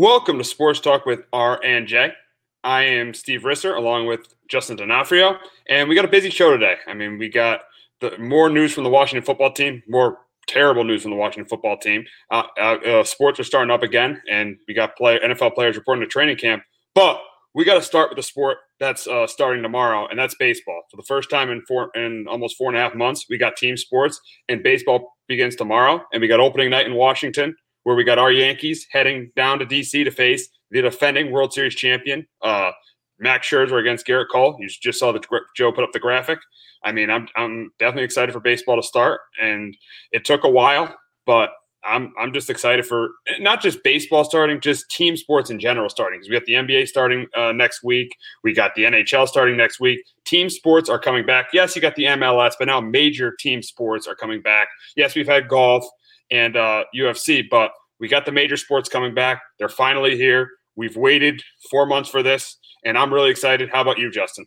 Welcome to Sports Talk with R and J. I am Steve Risser along with Justin D'Onofrio, and we got a busy show today. I mean, we got the more news from the Washington football team, more terrible news from the Washington football team. Uh, uh, uh, sports are starting up again, and we got play, NFL players reporting to training camp. But we got to start with the sport that's uh, starting tomorrow, and that's baseball. For the first time in four in almost four and a half months, we got team sports, and baseball begins tomorrow. And we got opening night in Washington, where we got our Yankees heading down to DC to face the defending World Series champion, uh, Max Scherzer against Gerrit Cole. You just saw the Joe put up the graphic. I mean, I'm I'm definitely excited for baseball to start, and it took a while, but I'm I'm just excited for not just baseball starting, just team sports in general starting. Because we got the NBA starting uh, next week, we got the NHL starting next week. Team sports are coming back. Yes, you got the MLS, but now major team sports are coming back. Yes, we've had golf and uh, UFC, but we got the major sports coming back. They're finally here. We've waited four months for this, and I'm really excited. How about you, Justin?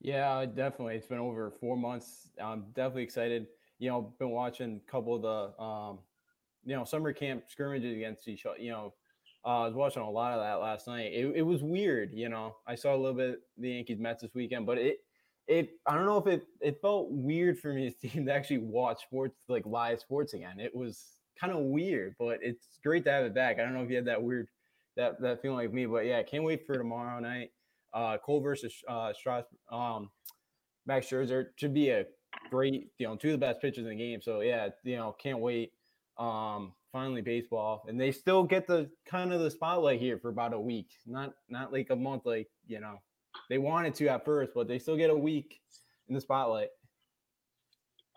Yeah, definitely. It's been over four months. I'm definitely excited. You know, been watching a couple of the, um, you know, summer camp scrimmages against each other. You know, uh, I was watching a lot of that last night. It, it was weird. You know, I saw a little bit the Yankees Mets this weekend, but it, it, I don't know if it, it felt weird for me as team to actually watch sports like live sports again. It was kind of weird, but it's great to have it back. I don't know if you had that weird, that that feeling like me, but yeah, can't wait for tomorrow night. Uh, Cole versus uh, Strasburg, um, Max Scherzer should be a great, you know, two of the best pitchers in the game. So yeah, you know, can't wait. Um, finally baseball, and they still get the kind of the spotlight here for about a week, not not like a month, like you know, they wanted to at first, but they still get a week in the spotlight.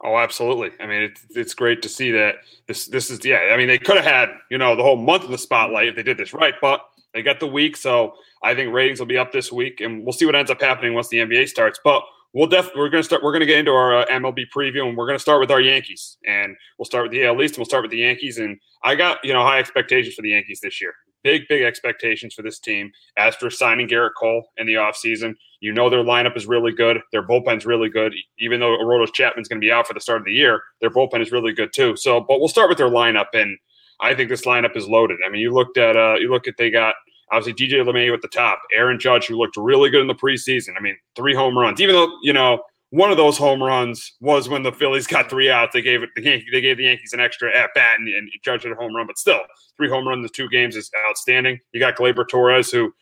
Oh, absolutely. I mean, it's it's great to see that this this is yeah. I mean, they could have had you know the whole month of the spotlight if they did this right, but they got the week, so I think ratings will be up this week, and we'll see what ends up happening once the NBA starts. But we'll definitely we're to start. We're to get into our uh, MLB preview, and we're to start with our Yankees, and we'll start with the AL East, and we'll start with the Yankees. And I got you know high expectations for the Yankees this year. Big big expectations for this team after signing Gerrit Cole in the offseason. You know their lineup is really good. Their bullpen's really good. Even though Aroldis Chapman's going to be out for the start of the year, their bullpen is really good too. So, but we'll start with their lineup, and I think this lineup is loaded. I mean, you looked at uh, you look at they got obviously DJ LeMahieu at the top, Aaron Judge who looked really good in the preseason. I mean, three home runs. Even though you know one of those home runs was when the Phillies got three outs. They gave it the Yankees, they gave the Yankees an extra at bat and, and Judge had a home run, but still three home runs in two games is outstanding. You got Gleyber Torres who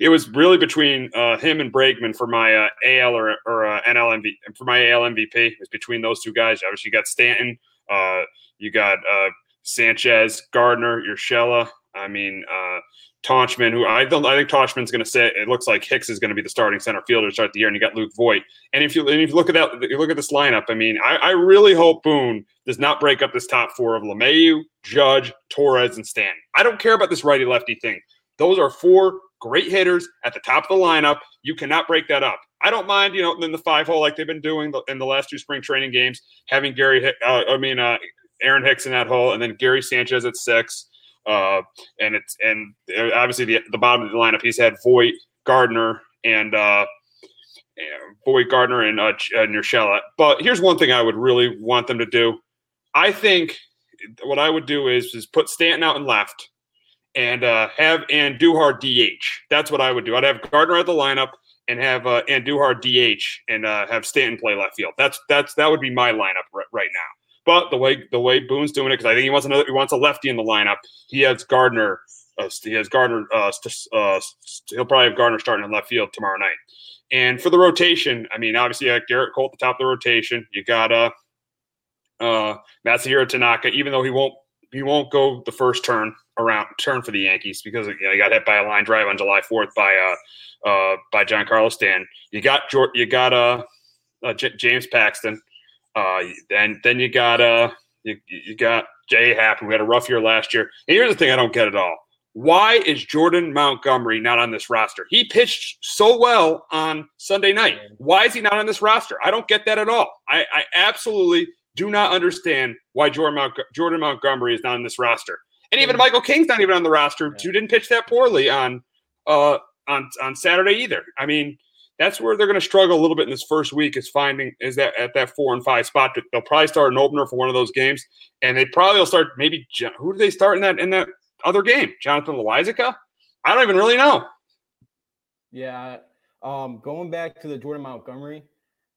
it was really between uh, him and Bregman for my uh, AL or, or uh, NL MVP. For my AL MVP, it was between those two guys. Obviously, you got Stanton, uh, you got uh, Sanchez, Gardner, Urshela. I mean, Tauchman, who I don't, I think Tauchman's going to sit. it looks like Hicks is going to be the starting center fielder to start the year, and you got Luke Voit. And if you and if you look at that, you look at this lineup. I mean, I, I really hope Boone does not break up this top four of LeMahieu, Judge, Torres, and Stan. I don't care about this righty lefty thing. Those are four great hitters at the top of the lineup. You cannot break that up. I don't mind, you know, in the five hole like they've been doing in the last two spring training games, having Gary, uh, I mean, uh, Aaron Hicks in that hole, and then Gary Sanchez at six. Uh, and it's and uh, obviously the the bottom of the lineup, he's had Voit, Gardner, and uh, Voit, Gardner, and uh, and Urshela. But here's one thing I would really want them to do. I think what I would do is is put Stanton out in left and uh, have Andujar DH. That's what I would do. I'd have Gardner at the lineup and have uh, Andujar DH and uh, have Stanton play left field. That's that's that would be my lineup r- right now. But the way the way Boone's doing it, because I think he wants another, he wants a lefty in the lineup. He has Gardner. Uh, he has Gardner. Uh, uh, he'll probably have Gardner starting in left field tomorrow night. And for the rotation, I mean, obviously, you got Gerrit Cole at the top of the rotation. You got uh, uh, Masahiro Tanaka, even though he won't he won't go the first turn around turn for the Yankees because you know, he got hit by a line drive on July 4th by uh uh by Giancarlo Stanton. You got you got uh, uh J- James Paxton. Uh then then you got uh you, you got Jay Happ. We had a rough year last year. And here's the thing I don't get at all. Why is Jordan Montgomery not on this roster? He pitched so well on Sunday night. Why is he not on this roster? I don't get that at all. I, I absolutely do not understand why Jordan, Jordan Montgomery is not on this roster. And even Michael King's not even on the roster. Who didn't pitch that poorly on uh on on Saturday either. I mean, that's where they're going to struggle a little bit in this first week is finding is that at that four and five spot. They'll probably start an opener for one of those games, and they probably will start maybe who do they start in that in that other game? Jonathan Loáisiga. I don't even really know. Yeah. Um, going back to the Jordan Montgomery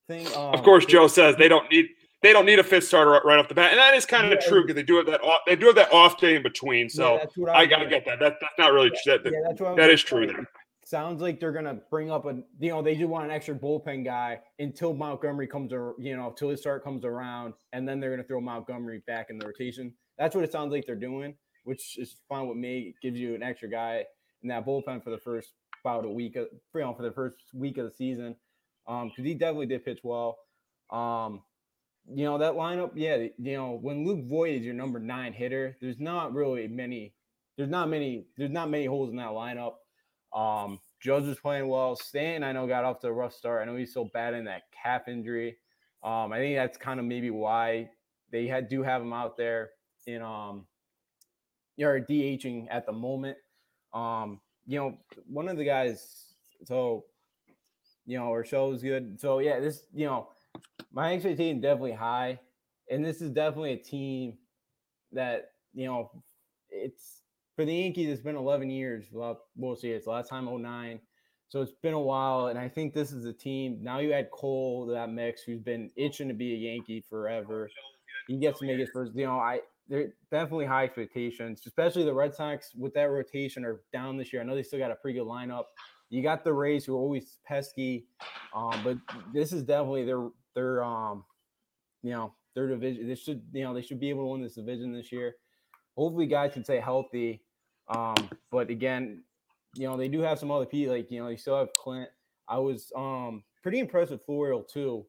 thing. Um, of course, Joe says they don't need they don't need a fifth starter right off the bat, and that is kind of yeah, true because they do have that off, they do have that off day in between. So yeah, I, I gotta get that. that. That's not really yeah, that, yeah, that's that is true there. Sounds like they're gonna bring up a you know they do want an extra bullpen guy until Montgomery comes or you know until his start comes around, and then they're gonna throw Montgomery back in the rotation. That's what it sounds like they're doing, which is fine with me. It gives you an extra guy in that bullpen for the first about a week, of, you know, for the first week of the season, um, because he definitely did pitch well. Um, you know that lineup, yeah. You know when Luke Voit is your number nine hitter, there's not really many. There's not many. There's not many holes in that lineup. Um, was playing well. Stanton, I know, got off to a rough start. I know he's still bad in that calf injury. Um, I think that's kind of maybe why they had do have him out there in um, you're DHing at the moment. Um, you know, one of the guys. So, you know, our show is good. So yeah, this you know my expectation definitely high, and this is definitely a team that you know it's for the Yankees. It's been 11 years. Well, see. It's the last time 09. So it's been a while, and I think this is a team. Now you add Cole to that mix, who's been itching to be a Yankee forever. He gets to make his first. You know, I they're definitely high expectations, especially the Red Sox with that rotation are down this year. I know they still got a pretty good lineup. You got the Rays who are always pesky, um, but this is definitely their their um, you know, their division. They should, you know, they should be able to win this division this year. Hopefully, guys can stay healthy. Um, but again, you know, they do have some other people. Like you know, they still have Clint. I was um pretty impressed with Florial too.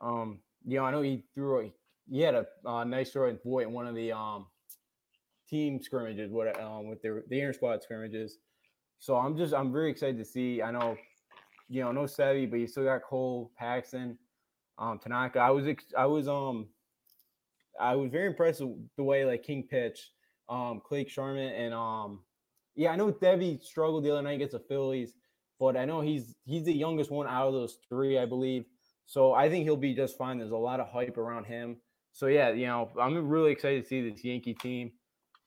Um, you know, I know he threw a he had a uh, nice throw Voit in one of the um team scrimmages, what um with their the inter squad scrimmages. So I'm just I'm very excited to see. I know, you know, no Sevy, but you still got Cole Paxton um, Tanaka. I was I was um I was very impressed with the way like King pitched, um, Clay Sherman and um yeah, I know Deivi struggled the other night against the Phillies, but I know he's he's the youngest one out of those three, I believe. So I think he'll be just fine. There's a lot of hype around him. So yeah, you know, I'm really excited to see this Yankee team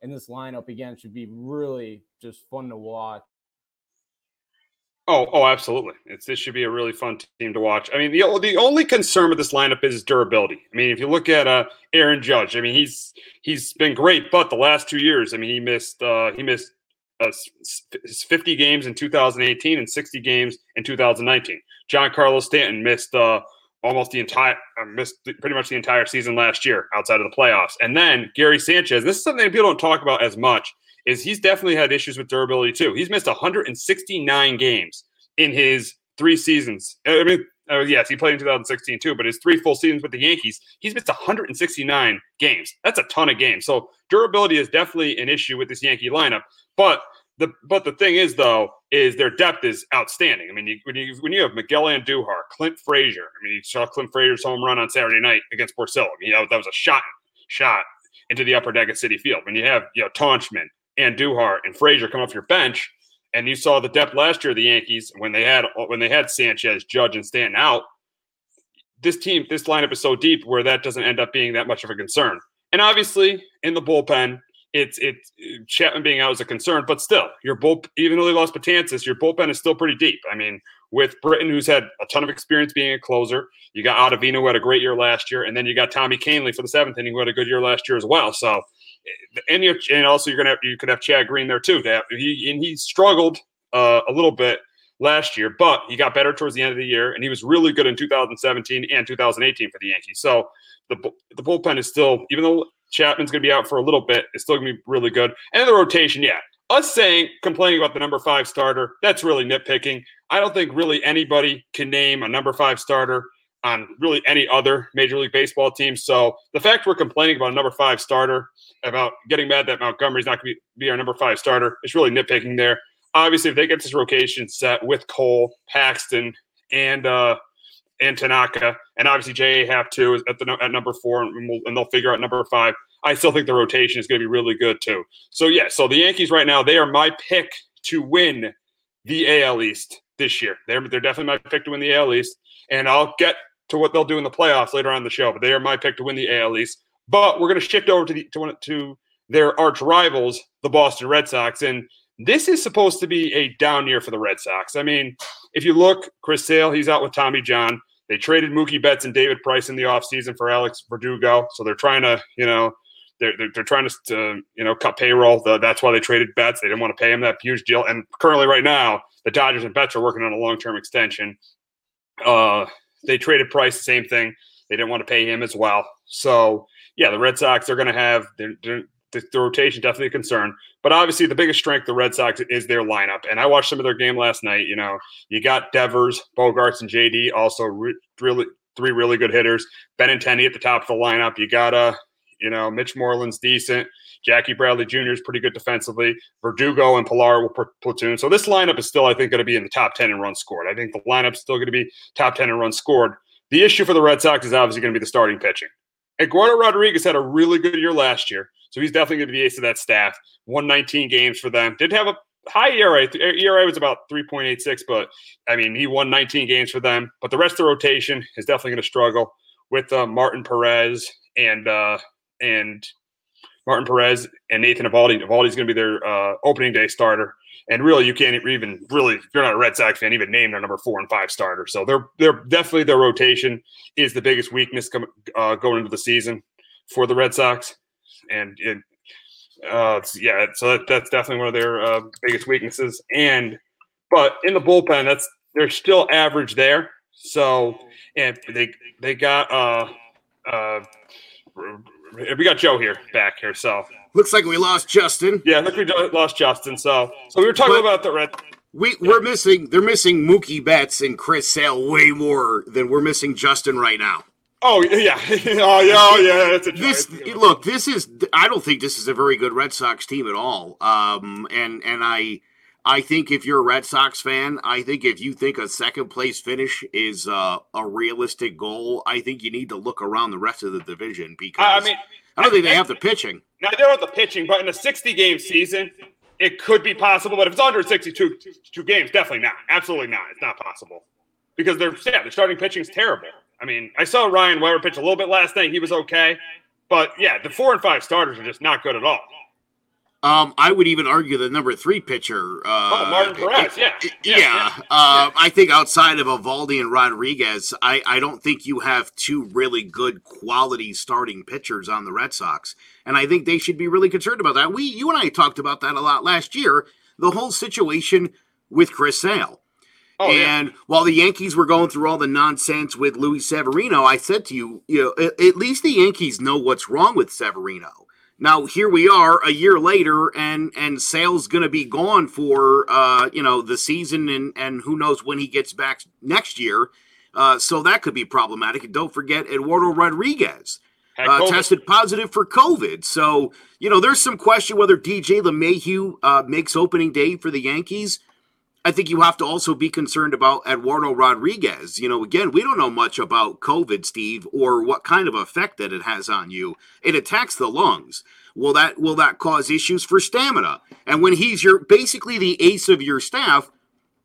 and this lineup again should be really just fun to watch. Oh, oh, absolutely. It's this should be a really fun team to watch. I mean, the the only concern with this lineup is durability. I mean, if you look at uh, Aaron Judge, I mean, he's he's been great, but the last two years, I mean, he missed uh, he missed uh, 50 games in 2018 and 60 games in 2019. Giancarlo Stanton missed uh, almost the entire uh, missed pretty much the entire season last year outside of the playoffs. And then Gary Sanchez. This is something people don't talk about as much is he's definitely had issues with durability too. He's missed 169 games in his three seasons. I mean, uh, yes, he played in 2016 too, but his three full seasons with the Yankees, he's missed 169 games. That's a ton of games. So durability is definitely an issue with this Yankee lineup. But the but the thing is though is their depth is outstanding. I mean, you, when you when you have Miguel Andujar, Clint Frazier. I mean, you saw Clint Frazier's home run on Saturday night against Porcello. I mean, that, that was a shot shot into the upper deck of Citi Field. When you have you know Tauchman, Andujar, and Frazier come off your bench, and you saw the depth last year of the Yankees when they had when they had Sanchez, Judge, and Stanton out. This team, this lineup is so deep where that doesn't end up being that much of a concern. And obviously, in the bullpen, it's it's Chapman being out is a concern, but still, your bull even though they lost Betances, your bullpen is still pretty deep. I mean, with Britton, who's had a ton of experience being a closer, you got Ottavino, who had a great year last year, and then you got Tommy Kahnle for the seventh inning, who had a good year last year as well. So and you and also you're gonna have you could have Chad Green there too. That he and he struggled uh, a little bit last year, but he got better towards the end of the year, and he was really good in 2017 and 2018 for the Yankees. So the the bullpen is still, even though Chapman's going to be out for a little bit, it's still going to be really good. And the rotation, yeah, us saying complaining about the number five starter, that's really nitpicking. I don't think really anybody can name a number five starter on really any other Major League Baseball team. So the fact we're complaining about a number five starter, about getting mad that Montgomery's not going to be our number five starter, is really nitpicking there. Obviously, if they get this rotation set with Cole, Paxton, and uh, and Tanaka, and obviously JA have to at the at number four, and, we'll, and they'll figure out number five. I still think the rotation is going to be really good too. So yeah, so the Yankees right now they are my pick to win the AL East this year. They're they're definitely my pick to win the AL East, and I'll get to what they'll do in the playoffs later on the show. But they are my pick to win the AL East. But we're going to shift over to the to, to their arch rivals, the Boston Red Sox, and this is supposed to be a down year for the Red Sox. I mean, if you look, Chris Sale, he's out with Tommy John. They traded Mookie Betts and David Price in the offseason for Alex Verdugo. So they're trying to, you know, they're, they're, they're trying to, to, you know, cut payroll. The, that's why they traded Betts. They didn't want to pay him that huge deal. And currently, right now, the Dodgers and Betts are working on a long term extension. Uh, they traded Price, same thing. They didn't want to pay him as well. So, yeah, the Red Sox are going to have they're, they're, the, the, rotation definitely a concern. But obviously, the biggest strength the Red Sox is their lineup. And I watched some of their game last night. You know, you got Devers, Bogaerts, and JD, also re- really three really good hitters. Benintendi at the top of the lineup. You got uh, you know, Mitch Moreland's decent. Jackie Bradley Jr. is pretty good defensively. Verdugo and Pilar will platoon. So this lineup is still, I think, going to be in the top 10 in runs scored. I think the lineup's still going to be top 10 in runs scored. The issue for the Red Sox is obviously going to be the starting pitching. Eduardo Rodriguez had a really good year last year, so he's definitely going to be the ace of that staff. Won 19 games for them. Did have a high ERA. ERA was about 3.86, but I mean, he won 19 games for them. But the rest of the rotation is definitely going to struggle with uh, Martin Perez and uh, and Martin Perez and Nathan Eovaldi. Eovaldi's going to be their uh, opening day starter. And really, you can't even really, if you're not a Red Sox fan, even name their number four and five starter. So they're they're definitely their rotation is the biggest weakness com- uh, going into the season for the Red Sox. And it, uh, yeah, so that, that's definitely one of their uh, biggest weaknesses. And but in the bullpen, that's they're still average there. So and they they got uh uh we got Joe here back here. So looks like we lost Justin. Yeah, look, we lost Justin. So so we were talking but about the red. We we're missing. They're missing Mookie Betts and Chris Sale way more than we're missing Justin right now. Oh yeah, oh yeah, oh yeah. That's a this look. This is. I don't think this is a very good Red Sox team at all. Um, and and I I think if you're a Red Sox fan, I think if you think a second place finish is uh, a realistic goal, I think you need to look around the rest of the division because I mean, I don't think they have the pitching. Now they don't have the pitching, but in a 60 game season, it could be possible. But if it's under 62 two games, definitely not. Absolutely not. It's not possible because they're yeah, their starting pitching is terrible. I mean, I saw Ryan Weber pitch a little bit last night. He was okay, but yeah, the four and five starters are just not good at all. Um, I would even argue the number three pitcher. Uh, oh, Martin Perez, yeah. Yeah. yeah. yeah. Uh, I think outside of Eovaldi and Rodriguez, I, I don't think you have two really good quality starting pitchers on the Red Sox. And I think they should be really concerned about that. We, you and I talked about that a lot last year. The whole situation with Chris Sale. Oh, and yeah. while the Yankees were going through all the nonsense with Luis Severino, I said to you, you know, at least the Yankees know what's wrong with Severino. Now here we are a year later, and and Sale's going to be gone for uh, you know the season, and and who knows when he gets back next year. Uh, so that could be problematic. And don't forget Eduardo Rodriguez uh, tested positive for COVID. So you know there's some question whether DJ LeMahieu uh, makes opening day for the Yankees. I think you have to also be concerned about Eduardo Rodriguez. You know, again, we don't know much about COVID, Steve, or what kind of effect that it has on you. It attacks the lungs. Will that will that cause issues for stamina? And when he's your basically the ace of your staff,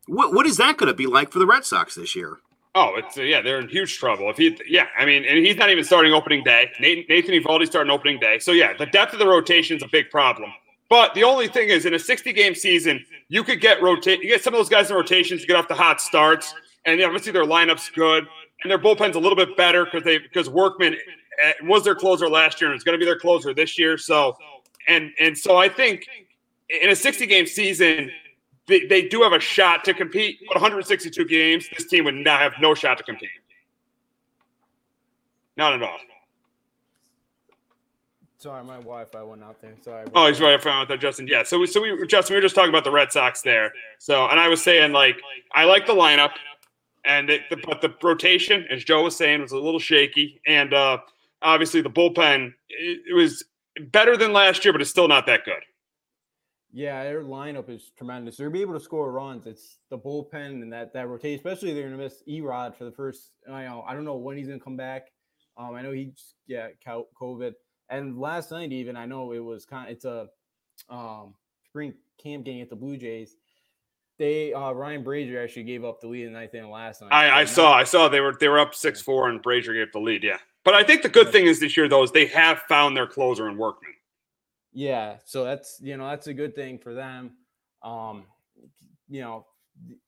what what is that going to be like for the Red Sox this year? Oh, it's uh, yeah, they're in huge trouble. If he, yeah, I mean, and he's not even starting opening day. Nathan, Nathan Eovaldi starting opening day. So yeah, the depth of the rotation is a big problem. But the only thing is, in a 60 game season, you could get rotate. You get some of those guys in rotations to get off the hot starts, and obviously their lineup's good, and their bullpen's a little bit better because they because Workman eh, was their closer last year, and it's going to be their closer this year. So, and and so I think in a 60 game season, they, they do have a shot to compete. But 162 games, this team would not have no shot to compete. Not at all. Sorry, my Wi-Fi went out there. Sorry. Oh, he's right. I found that, Justin. Yeah. So, we, so we, Justin, we were just talking about the Red Sox there. So, and I was saying like I like the lineup, and it, the, but the rotation, as Joe was saying, was a little shaky, and uh, obviously the bullpen it, it was better than last year, but it's still not that good. Yeah, their lineup is tremendous. They're be able to score runs. It's the bullpen and that that rotation, especially they're going to miss Erod for the first. I know I don't know when he's going to come back. Um, I know he's yeah COVID. And last night, even I know it was kind. Of, it's a um, spring camp game at the Blue Jays. They uh, Ryan Brasier actually gave up the lead in the ninth inning last night. I, I saw, I saw they were they were up six four, and Brasier gave the lead. Yeah, but I think the good thing is this year though is they have found their closer and Workman. Yeah, so that's you know that's a good thing for them. Um, you know,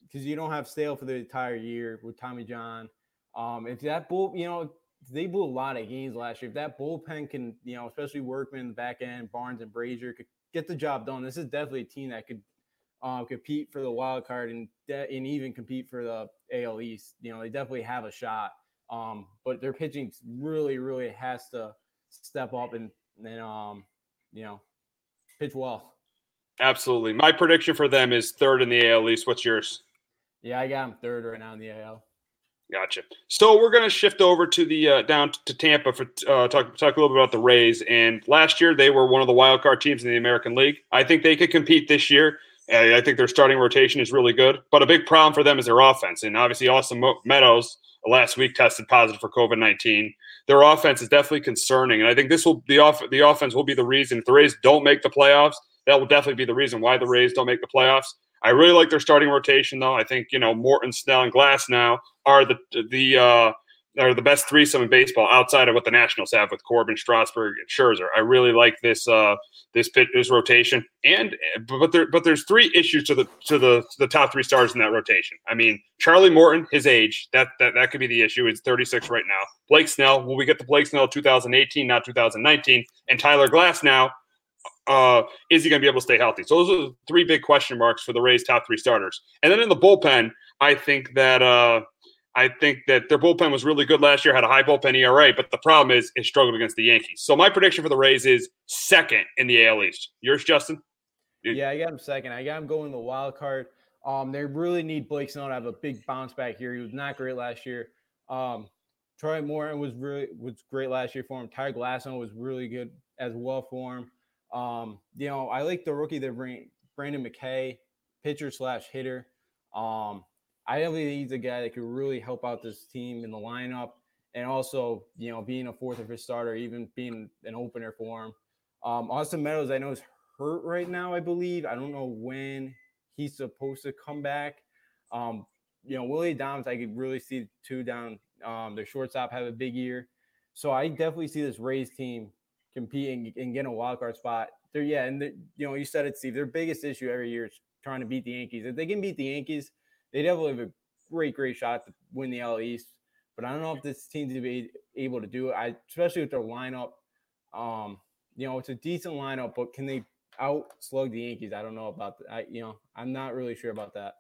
because you don't have Stale for the entire year with Tommy John. Um, if that bull, you know, they blew a lot of games last year. If that bullpen can, you know, especially Workman, the back end, Barnes and Brasier could get the job done. This is definitely a team that could um, compete for the wild card and de- and even compete for the AL East. You know, they definitely have a shot. Um, but their pitching really, really has to step up and and um, you know, pitch well. Absolutely. My prediction for them is third in the AL East. What's yours? Yeah, I got them third right now in the AL. Gotcha. So we're going to shift over to the uh, down to Tampa for uh, talk talk a little bit about the Rays. And last year they were one of the wild card teams in the American League. I think they could compete this year. I think their starting rotation is really good, but a big problem for them is their offense. And obviously, Austin Meadows last week tested positive for COVID nineteen. Their offense is definitely concerning, and I think this will the off the offense will be the reason if the Rays don't make the playoffs. That will definitely be the reason why the Rays don't make the playoffs. I really like their starting rotation, though. I think you know Morton, Snell, and Glasnow are the the uh, are the best threesome in baseball outside of what the Nationals have with Corbin, Strasburg, and Scherzer. I really like this uh, this pit this rotation, and but there but there's three issues to the to the to the top three stars in that rotation. I mean, Charlie Morton, his age that that that could be the issue. He's 36 right now. Blake Snell, will we get the Blake Snell 2018, not 2019? And Tyler Glasnow uh, is he going to be able to stay healthy? So those are the three big question marks for the Rays' top three starters. And then in the bullpen, I think that uh, I think that their bullpen was really good last year, had a high bullpen ERA, but the problem is it struggled against the Yankees. So my prediction for the Rays is second in the AL East. Yours, Justin? Yeah, I got him second. I got him going the wild card. Um, they really need Blake Snell to have a big bounce back here. He was not great last year. Um, Troy Morton was really was great last year for him. Ty Glasnow was really good as well for him. Um, you know, I like the rookie bring, Brendan McKay, pitcher slash hitter. Um, I believe he's a guy that could really help out this team in the lineup, and also, you know, being a fourth or fifth starter, even being an opener for him. Um, Austin Meadows, I know is hurt right now. I believe I don't know when he's supposed to come back. Um, you know, Willie Adames, I could really see two down. Um, their shortstop have a big year, so I definitely see this Rays team competing and get a wild card spot. They're yeah, and you know you said it, Steve. Their biggest issue every year is trying to beat the Yankees. If they can beat the Yankees, they definitely have a great, great shot to win the AL East. But I don't know if this team's to be able to do it. I especially with their lineup. Um, you know, it's a decent lineup, but can they out slug the Yankees? I don't know about that. I, you know, I'm not really sure about that.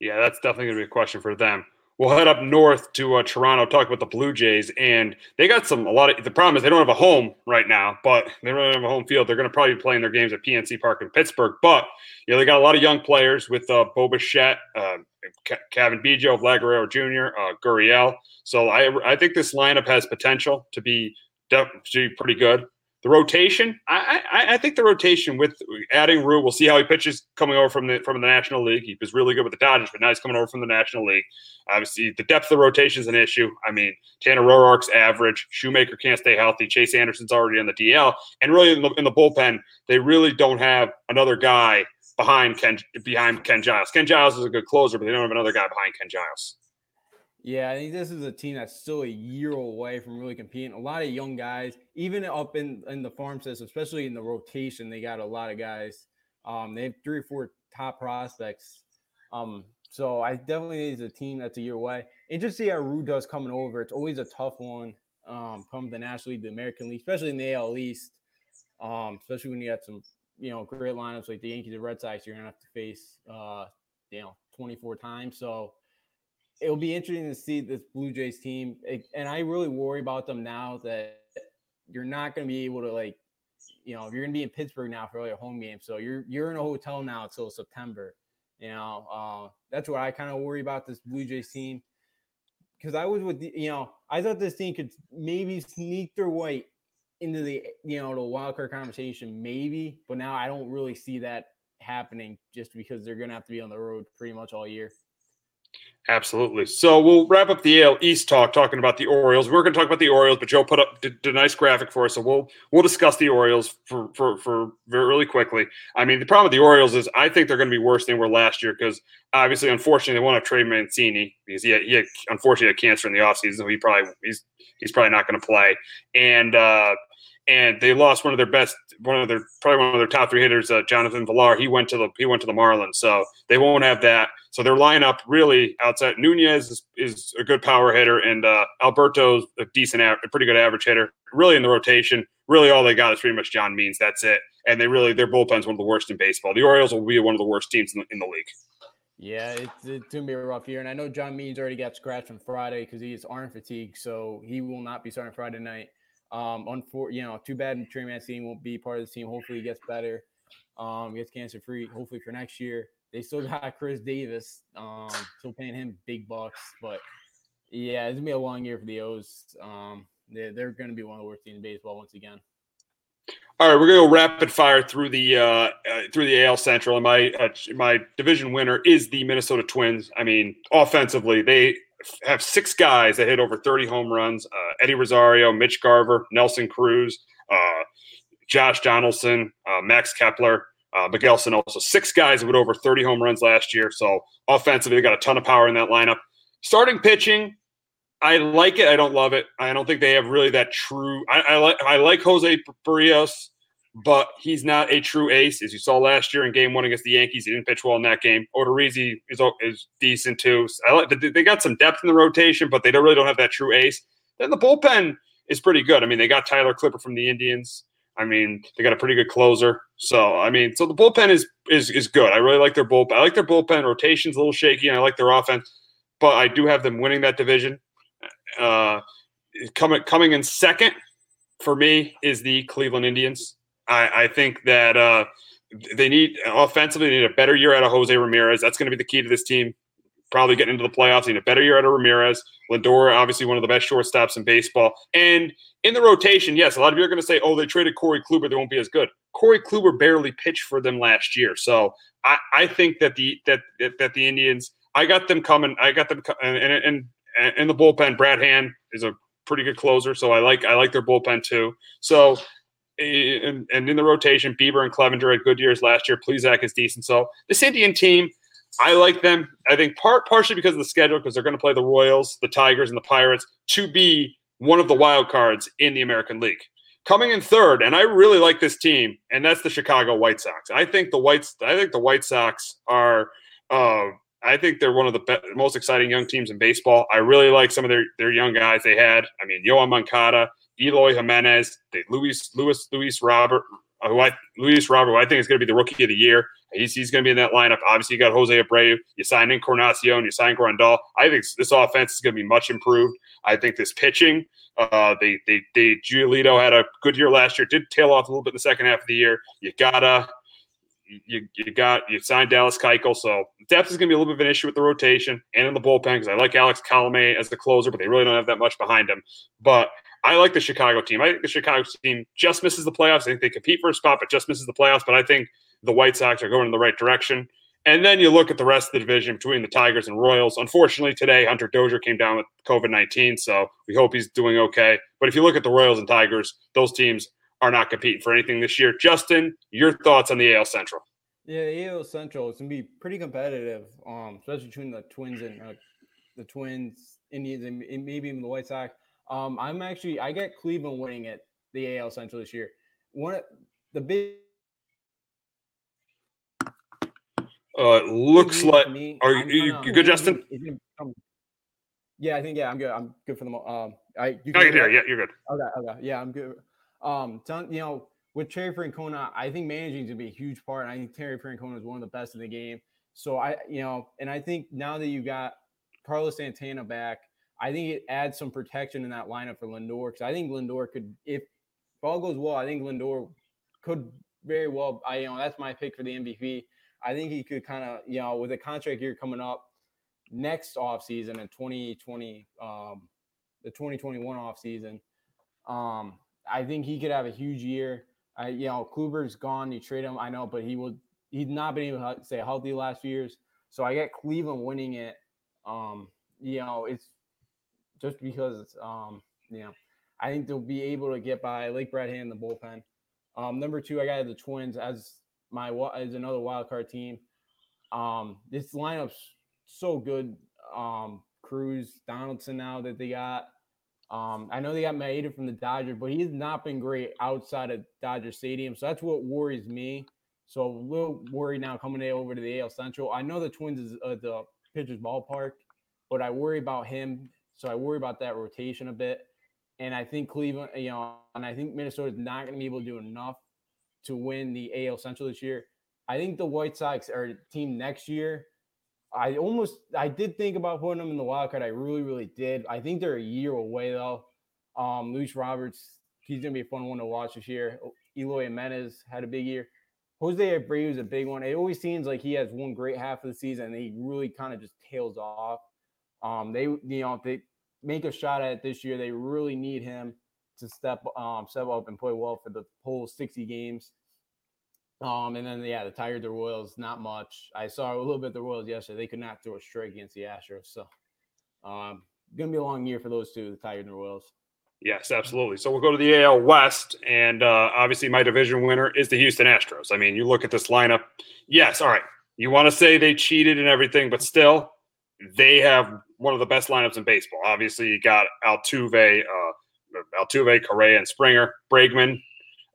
Yeah, that's definitely to be a question for them we'll head up north to uh, Toronto, talk about the Blue Jays, and they got some a lot of. The problem is they don't have a home right now, but they don't have a home field. They're going to probably be playing their games at PNC Park in Pittsburgh, but you know they got a lot of young players with uh, Bo Bichette, uh, Cavan Biggio, Vlad Guerrero Jr., uh, Gurriel. So I I think this lineup has potential to be to be pretty good. The rotation, I, I, I think the rotation with adding Ryu, we'll see how he pitches coming over from the from the National League. He was really good with the Dodgers, but now he's coming over from the National League. Obviously, the depth of the rotation is an issue. I mean, Tanner Roark's average. Shoemaker can't stay healthy. Chase Anderson's already on the DL, and really in the, in the bullpen, they really don't have another guy behind Ken behind Ken Giles. Ken Giles is a good closer, but they don't have another guy behind Ken Giles. Yeah, I think this is a team that's still a year away from really competing. A lot of young guys, even up in, in the farm system, especially in the rotation, they got a lot of guys. Um, they have three or four top prospects. Um, so I definitely think it's a team that's a year away. And just see how Ryu does coming over. It's always a tough one. Um, come the National League, the American League, especially in the AL East. Um, especially when you got some, you know, great lineups like the Yankees and Red Sox, you're gonna have to face, uh, you know, 24 times. So it'll be interesting to see this Blue Jays team. And I really worry about them now that you're not going to be able to like, you know, you're going to be in Pittsburgh now for like a home game. So you're you're in a hotel now until September. You know, uh, that's what I kind of worry about this Blue Jays team. Because I was with, the, you know, I thought this team could maybe sneak their way into the, you know, the wild card conversation, maybe. But now I don't really see that happening just because they're going to have to be on the road pretty much all year. Absolutely. So we'll wrap up the AL East talk talking about the Orioles. We're going to talk about the Orioles, but Joe put up did, did a nice graphic for us, so we'll we'll discuss the Orioles for for for really quickly. I mean, the problem with the Orioles is I think they're going to be worse than they were last year because obviously, unfortunately, they won't have Trey Mancini because he had, he had unfortunately had cancer in the offseason, so he probably he's he's probably not going to play. And uh, and they lost one of their best one of their probably one of their top three hitters, uh, Jonathan Villar. He went to the he went to the Marlins, so they won't have that. So their lineup really outside Nunez is, is a good power hitter, and uh, Alberto's a decent, a pretty good average hitter. Really in the rotation, really all they got is pretty much John Means. That's it, and they really their bullpen's one of the worst in baseball. The Orioles will be one of the worst teams in the, in the league. Yeah, it's, it's gonna be a rough year, and I know John Means already got scratched on Friday because he has arm fatigue, so he will not be starting Friday night. Um, you know, too bad Trey Mancini won't be part of the team. Hopefully, he gets better, um, gets cancer free. Hopefully for next year. They still got Chris Davis, um, still paying him big bucks, but yeah, it's gonna be a long year for the O's. Um, they're, they're gonna be one of the worst teams in baseball once again. All right, we're gonna go rapid fire through the uh, uh, through the AL Central, and my uh, my division winner is the Minnesota Twins. I mean, offensively, they have six guys that hit over 30 home runs: uh, Eddie Rosario, Mitch Garver, Nelson Cruz, uh, Josh Donaldson, uh, Max Kepler, Miguel Sano. Six guys with over 30 home runs last year. So offensively, they got a ton of power in that lineup. Starting pitching, I like it. I don't love it. I don't think they have really that true. I, I like I like Jose Berrios, but he's not a true ace, as you saw last year in Game One against the Yankees. He didn't pitch well in that game. Odorizzi is is decent too. I like they got some depth in the rotation, but they don't really don't have that true ace. Then the bullpen is pretty good. I mean, they got Tyler Clippard from the Indians. I mean, they got a pretty good closer. So I mean, so the bullpen is is is good. I really like their bullpen. I like their bullpen. Rotation's a little shaky, and I like their offense. But I do have them winning that division. Uh, coming coming in second for me is the Cleveland Indians. I, I think that uh, they need offensively they need a better year out of Jose Ramirez. That's going to be the key to this team. Probably getting into the playoffs. Need a better year out of Ramirez. Lindor, obviously one of the best shortstops in baseball. And in the rotation, yes, a lot of you are going to say, "Oh, they traded Corey Kluber. They won't be as good." Corey Kluber barely pitched for them last year, so I, I think that the that that the Indians. I got them coming. I got them, and, and in the bullpen, Brad Hand is a pretty good closer, so I like I like their bullpen too. So, and, and in the rotation, Bieber and Clevinger had good years last year. Plesac is decent. So this Indian team, I like them. I think part partially because of the schedule, because they're going to play the Royals, the Tigers, and the Pirates to be one of the wild cards in the American League. Coming in third, and I really like this team, and that's the Chicago White Sox. I think the Whites, I think the White Sox are uh, I think they're one of the most exciting young teams in baseball. I really like some of their, their young guys they had. I mean, Yoan Moncada, Eloy Jimenez, Luis Luis Luis Robert, uh, who I Luis Robert, I think is going to be the rookie of the year. He's, he's going to be in that lineup. Obviously, you got Jose Abreu. You signed Encarnacion. You signed Grandal. I think this offense is going to be much improved. I think this pitching, uh, they they they Giolito had a good year last year. Did tail off a little bit in the second half of the year. You gotta you, you got you signed Dallas Keuchel, so depth is going to be a little bit of an issue with the rotation and in the bullpen because I like Alex Colome as the closer, but they really don't have that much behind him. But I like the Chicago team. I think the Chicago team just misses the playoffs. I think they compete for a spot, but just misses the playoffs. But I think the White Sox are going in the right direction. And then you look at the rest of the division between the Tigers and Royals. Unfortunately, today Hunter Dozier came down with COVID nineteen, so we hope he's doing okay. But if you look at the Royals and Tigers, those teams are not competing for anything this year. Justin, your thoughts on the AL Central? Yeah, AL Central is gonna be pretty competitive, um, especially between the Twins and uh, the Twins, Indians, and, maybe even the White Sox. Um, I'm actually I get Cleveland winning it the AL Central this year. One of the big. Uh, it looks like. Me, are you, you good, Justin? yeah, I think yeah, I'm good. I'm good for the. Um, I you can hear. Yeah, you're good. Okay, okay, yeah, I'm good. Um, you know, with Terry Francona, I think managing to be a huge part. And I think Terry Francona is one of the best in the game. So I, you know, and I think now that you got Carlos Santana back, I think it adds some protection in that lineup for Lindor because I think Lindor could, if all goes well, I think Lindor could very well. I, you know, that's my pick for the MVP. I think he could kind of, you know, with a contract year coming up next offseason in 2020, um, the 2021 offseason, um, I think he could have a huge year. I, you know, Kluber's gone. You trade him, I know, but he will. He's not been able to stay healthy last few years. So I get Cleveland winning it. Um, you know, it's just because um, you know, I think they'll be able to get by Lake Brad Hand in the bullpen. Um, number two, I got the Twins as my as another wild card team. Um, this lineup's so good. Um, Cruz, Donaldson now that they got. Um, I know they got Maeda from the Dodgers, but he's not been great outside of Dodger Stadium. So that's what worries me. So a little worried now coming over to the AL Central. I know the Twins is uh, the pitcher's ballpark, but I worry about him. So I worry about that rotation a bit. And I think Cleveland, you know, and I think Minnesota is not going to be able to do enough to win the AL Central this year. I think the White Sox are a team next year. I almost I did think about putting them in the wild card. I really, really did. I think they're a year away though. Um, Luis Roberts, he's gonna be a fun one to watch this year. Eloy Jimenez had a big year. Jose Abreu is a big one. It always seems like he has one great half of the season and he really kind of just tails off. Um, they you know they make a shot at it this year, they really need him to step um step up and play well for the whole 60 games. Um, and then yeah, the Tigers, the Royals, not much. I saw a little bit of the Royals yesterday. They could not throw a strike against the Astros. So um gonna be a long year for those two, the Tigers and the Royals. Yes, absolutely. So we'll go to the AL West, and uh, obviously my division winner is the Houston Astros. I mean, you look at this lineup. Yes, all right. You want to say they cheated and everything, but still, they have one of the best lineups in baseball. Obviously, you got Altuve, uh, Altuve, Correa, and Springer, Bregman.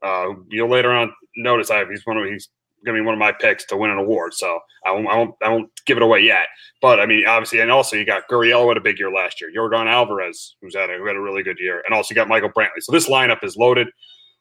Uh, you'll later on notice I he's one of he's going to be one of my picks to win an award. So I won't, I won't, I won't give it away yet. But I mean, obviously, and also you got Gurriel had a big year last year. Yordan Alvarez, who's had a, who had a really good year, and also you got Michael Brantley. So this lineup is loaded.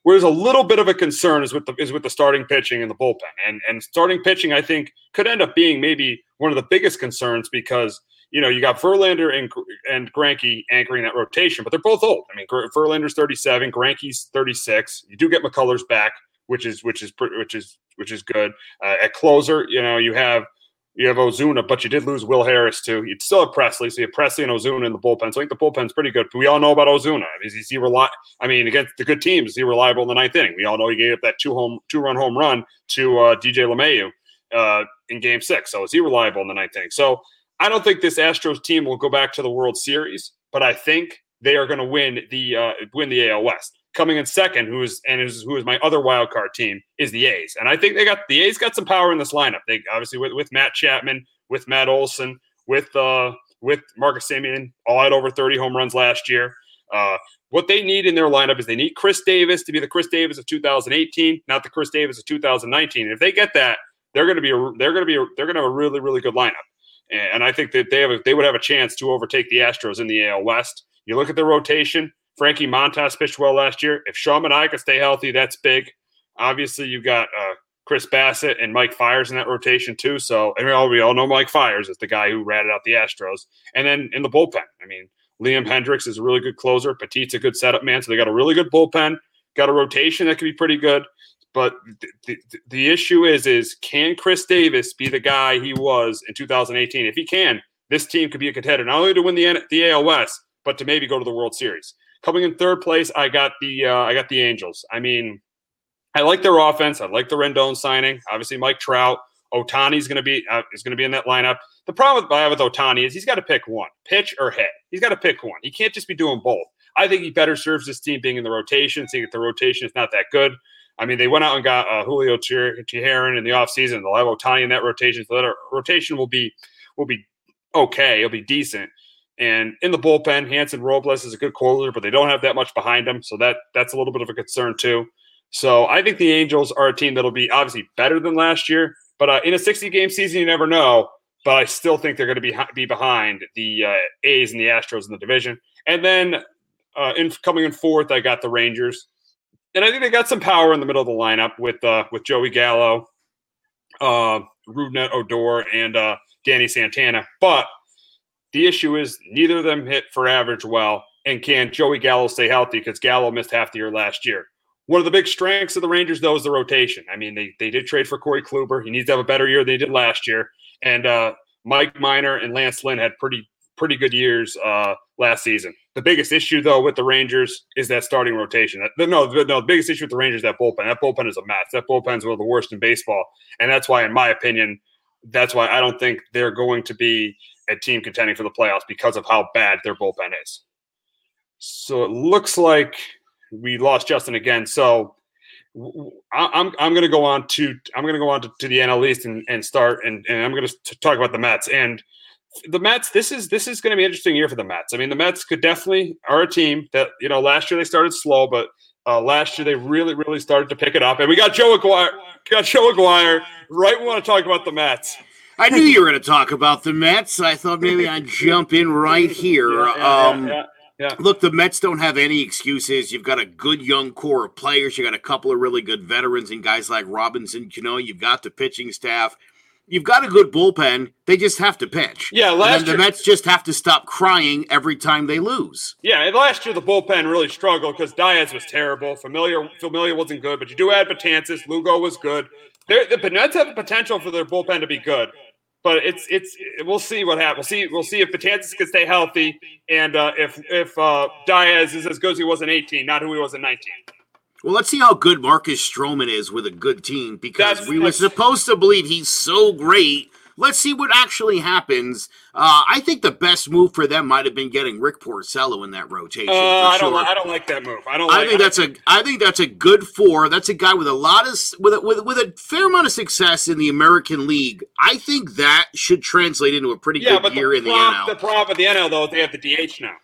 Whereas a little bit of a concern is with the is with the starting pitching and the bullpen, and and starting pitching I think could end up being maybe one of the biggest concerns because you know you got Verlander and and Greinke anchoring that rotation, but they're both old. I mean, Verlander's 37, Greinke's 36. You do get McCullers back, which is which is which is which is good. Uh, at closer, you know, you have you have Osuna, but you did lose Will Harris too. You'd still have Pressly, so you have Pressly and Osuna in the bullpen. So I think the bullpen's pretty good. But we all know about Osuna. Is, he rely? I mean, against the good teams, is he reliable in the ninth inning? We all know he gave up that two home two run home run to uh, DJ LeMahieu uh, in Game Six. So is he reliable in the ninth inning? So I don't think this Astros team will go back to the World Series, but I think they are going to win the uh, win the AL West coming in second, who is and is who is my other wild card team is the A's, and I think they got the A's got some power in this lineup. They obviously with, with Matt Chapman, with Matt Olson, with uh with Marcus Semien, all had over 30 home runs last year. Uh, what they need in their lineup is they need Khris Davis to be the Khris Davis of 2018, not the Khris Davis of 2019. And if they get that, they're going to be a, they're going to be a, they're going to have a really really good lineup. And I think that they have a, they would have a chance to overtake the Astros in the AL West. You look at the rotation. Frankie Montas pitched well last year. If Sean Manaea can stay healthy, that's big. Obviously, you got uh, Chris Bassitt and Mike Fiers in that rotation too. So, and we all, we all know Mike Fiers is the guy who ratted out the Astros. And then in the bullpen, I mean, Liam Hendriks is a really good closer. Petit's a good setup man. So they got a really good bullpen, got a rotation that could be pretty good. But the, the, the issue is, is can Khris Davis be the guy he was in 2018? If he can, this team could be a contender not only to win the the AL West, but to maybe go to the World Series. Coming in third place, I got the uh, I got the Angels. I mean, I like their offense. I like the Rendon signing. Obviously, Mike Trout, Ohtani's going to be uh, is going to be in that lineup. The problem with, I have with Ohtani is he's got to pick one, pitch or hit. He's got to pick one. He can't just be doing both. I think he better serves this team being in the rotation, seeing if the rotation is not that good. I mean, they went out and got uh, Julio Teheran in the offseason. They'll have Ohtani in that rotation. So that rotation will be will be okay. It'll be decent. And in the bullpen, Hansel Robles is a good closer, but they don't have that much behind them. So that that's a little bit of a concern too. So I think the Angels are a team that'll be obviously better than last year. But uh, in a 60 game season, you never know. But I still think they're going to be be behind the uh, A's and the Astros in the division. And then uh, in coming in fourth, I got the Rangers, and I think they got some power in the middle of the lineup with uh, with Joey Gallo, uh, Rougned Odor, and uh, Danny Santana. But the issue is neither of them hit for average well. And can Joey Gallo stay healthy? Because Gallo missed half the year last year. One of the big strengths of the Rangers, though, is the rotation. I mean, they, they did trade for Corey Kluber. He needs to have a better year than he did last year. And uh, Mike Minor and Lance Lynn had pretty pretty good years uh, last season. The biggest issue, though, with the Rangers is that starting rotation. No, no, the biggest issue with the Rangers is that bullpen. That bullpen is a mess. That bullpen is one of the worst in baseball. And that's why, in my opinion, that's why I don't think they're going to be a team contending for the playoffs because of how bad their bullpen is. So it looks like we lost Justin again. So I'm I'm going to go on to I'm going to go on to, to, the NL East and, and start and, and I'm going to talk about the Mets and the Mets, this is this is going to be an interesting year for the Mets. I mean, the Mets could definitely are a team that you know last year they started slow, but uh, last year they really really started to pick it up, and we got Joe Aguirre, got Joe Aguirre right. We want to talk about the Mets. I knew you were going to talk about the Mets. I thought maybe I'd jump in right here. Yeah, yeah, um, yeah, yeah. Look, the Mets don't have any excuses. You've got a good young core of players. You've got a couple of really good veterans and guys like Robinson. You know, you've got the pitching staff. You've got a good bullpen. They just have to pitch. Yeah, And last the Mets just have to stop crying every time they lose. Yeah, last year the bullpen really struggled because Diaz was terrible. Familia Familia wasn't good, but you do add Betances. Lugo was good. They're, the Nets have the potential for their bullpen to be good, but it's it's we'll see what happens. We'll see we'll see if Betances can stay healthy and uh, if if uh, Diaz is as good as he was in 18, not who he was in 19. Well, let's see how good Marcus Stroman is with a good team because That's- we were supposed to believe he's so great. Let's see what actually happens. Uh, I think the best move for them might have been getting Rick Porcello in that rotation. Uh, I don't sure. li- I don't like that move. I don't. I like, think that's a I think that's a good four. That's a guy with a lot of with a, with with a fair amount of success in the American League. I think that should translate into a pretty yeah, good year the, in the prob- NL. the problem with the NL though is they have the DH now.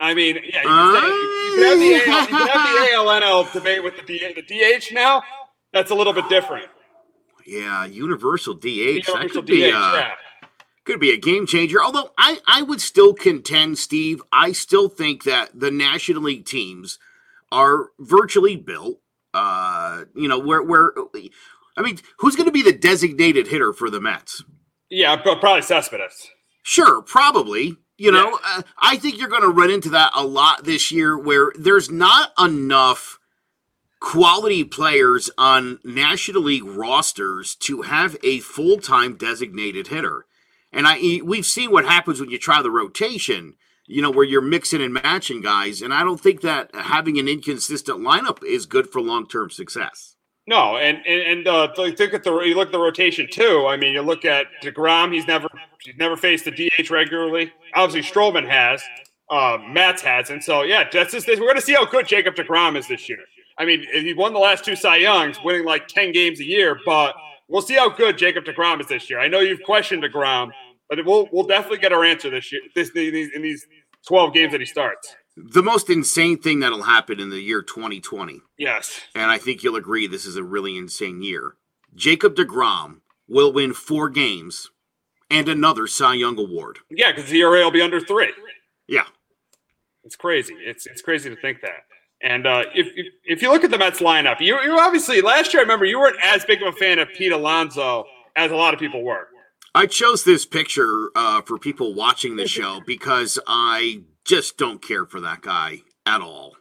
I mean, yeah, you Uh, say, you can have the AL, you can have the AL NL debate with the DH, the DH now. That's a little bit different. Yeah, universal DH. Universal that could DH, be uh, yeah. could be a game changer. Although I, I would still contend, Steve, I still think that the National League teams are virtually built. Uh, you know, where where I mean, who's going to be the designated hitter for the Mets? Yeah, probably Cespedes. Sure, probably. You know, uh, I think you're going to run into that a lot this year where there's not enough quality players on National League rosters to have a full-time designated hitter. And I we've seen what happens when you try the rotation, you know, where you're mixing and matching guys, and I don't think that having an inconsistent lineup is good for long-term success. No, and and, and uh, at the you look at the rotation too. I mean, you look at Degrom; he's never he's never faced the DH regularly. Obviously, Stroman has, uh, Matz has, and so yeah, that's just we're going to see how good Jacob Degrom is this year. I mean, he won the last two Cy Youngs, winning like ten games a year, but we'll see how good Jacob Degrom is this year. I know you've questioned Degrom, but it will we'll definitely get our answer this year. This in these, in these twelve games that he starts. The most insane thing that'll happen in the year 2020 Yes. and I think you'll agree this is a really insane year. Jacob DeGrom will win four games and another Cy Young Award. Yeah, because the ERA will be under three. Yeah. It's crazy. It's it's crazy to think that. And uh, if, if if you look at the Mets lineup, you you obviously last year I remember you weren't as big of a fan of Pete Alonso as a lot of people were. I chose this picture uh, for people watching the show because I just don't care for that guy at all.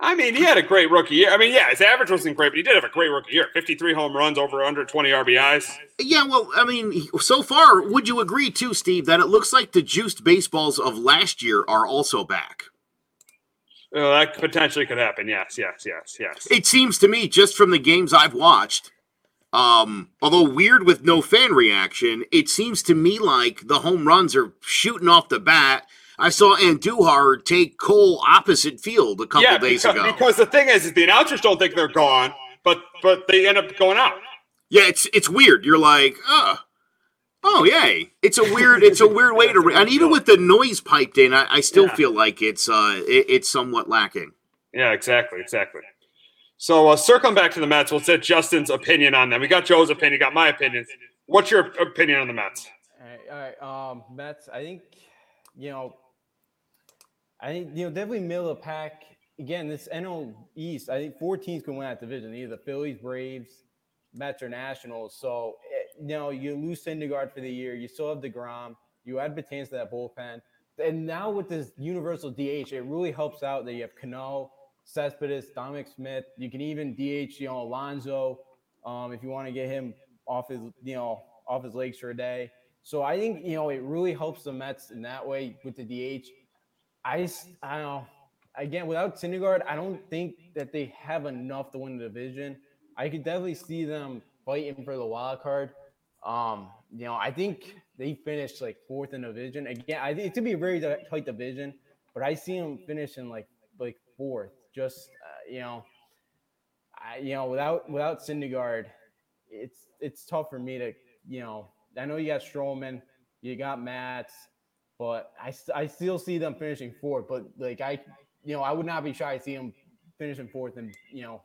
I mean, he had a great rookie year. I mean, yeah, his average wasn't great, but he did have a great rookie year. 53 home runs, over 120 RBIs. Yeah, well, I mean, so far, would you agree too, Steve, that it looks like the juiced baseballs of last year are also back? Uh, that potentially could happen. Yes, yes, yes, yes. It seems to me, just from the games I've watched, um, although weird with no fan reaction, it seems to me like the home runs are shooting off the bat. I saw Andujar take Cole opposite field a couple yeah, days because, ago. because the thing is, is the announcers don't think they're gone, but but they end up going out. yeah, it's it's weird. You're like, oh, oh, yay! It's a weird, it's a weird way to, re- and even with the noise piped in, I, I still Yeah. feel like it's uh, it, it's somewhat lacking. Yeah, exactly, exactly. So uh, circling back to the Mets, we'll set Justin's opinion on them. We got Joe's opinion, got my opinion. What's your opinion on the Mets? All right, all right. Um, Mets. I think you know. I think you know definitely middle of the pack. Again, this NL East. I think four teams can win that division. Either the Phillies, Braves, Mets, or Nationals. So eh, you lose Syndergaard for the year. You still have Degrom. You add Betances to that bullpen, and now with this universal DH, it really helps out that you have Cano, Cespedes, Dominic Smith. You can even DH, you know, Alonso, um, if you want to get him off his, you know, off his legs for a day. So I think you know it really helps the Mets in that way with the DH. I I don't know. Again, without Syndergaard, I don't think that they have enough to win the division. I could definitely see them fighting for the wild card. Um, you know, I think they finished like fourth in the division. Again, I think it's gonna be a very tight division, but I see them finishing like like fourth. Just uh, you know, I you know without without Syndergaard, it's it's tough for me to you know I know you got Stroman, you got Matz, but I, I still see them finishing fourth. But like I, you know, I would not be shy to see them finishing fourth and you know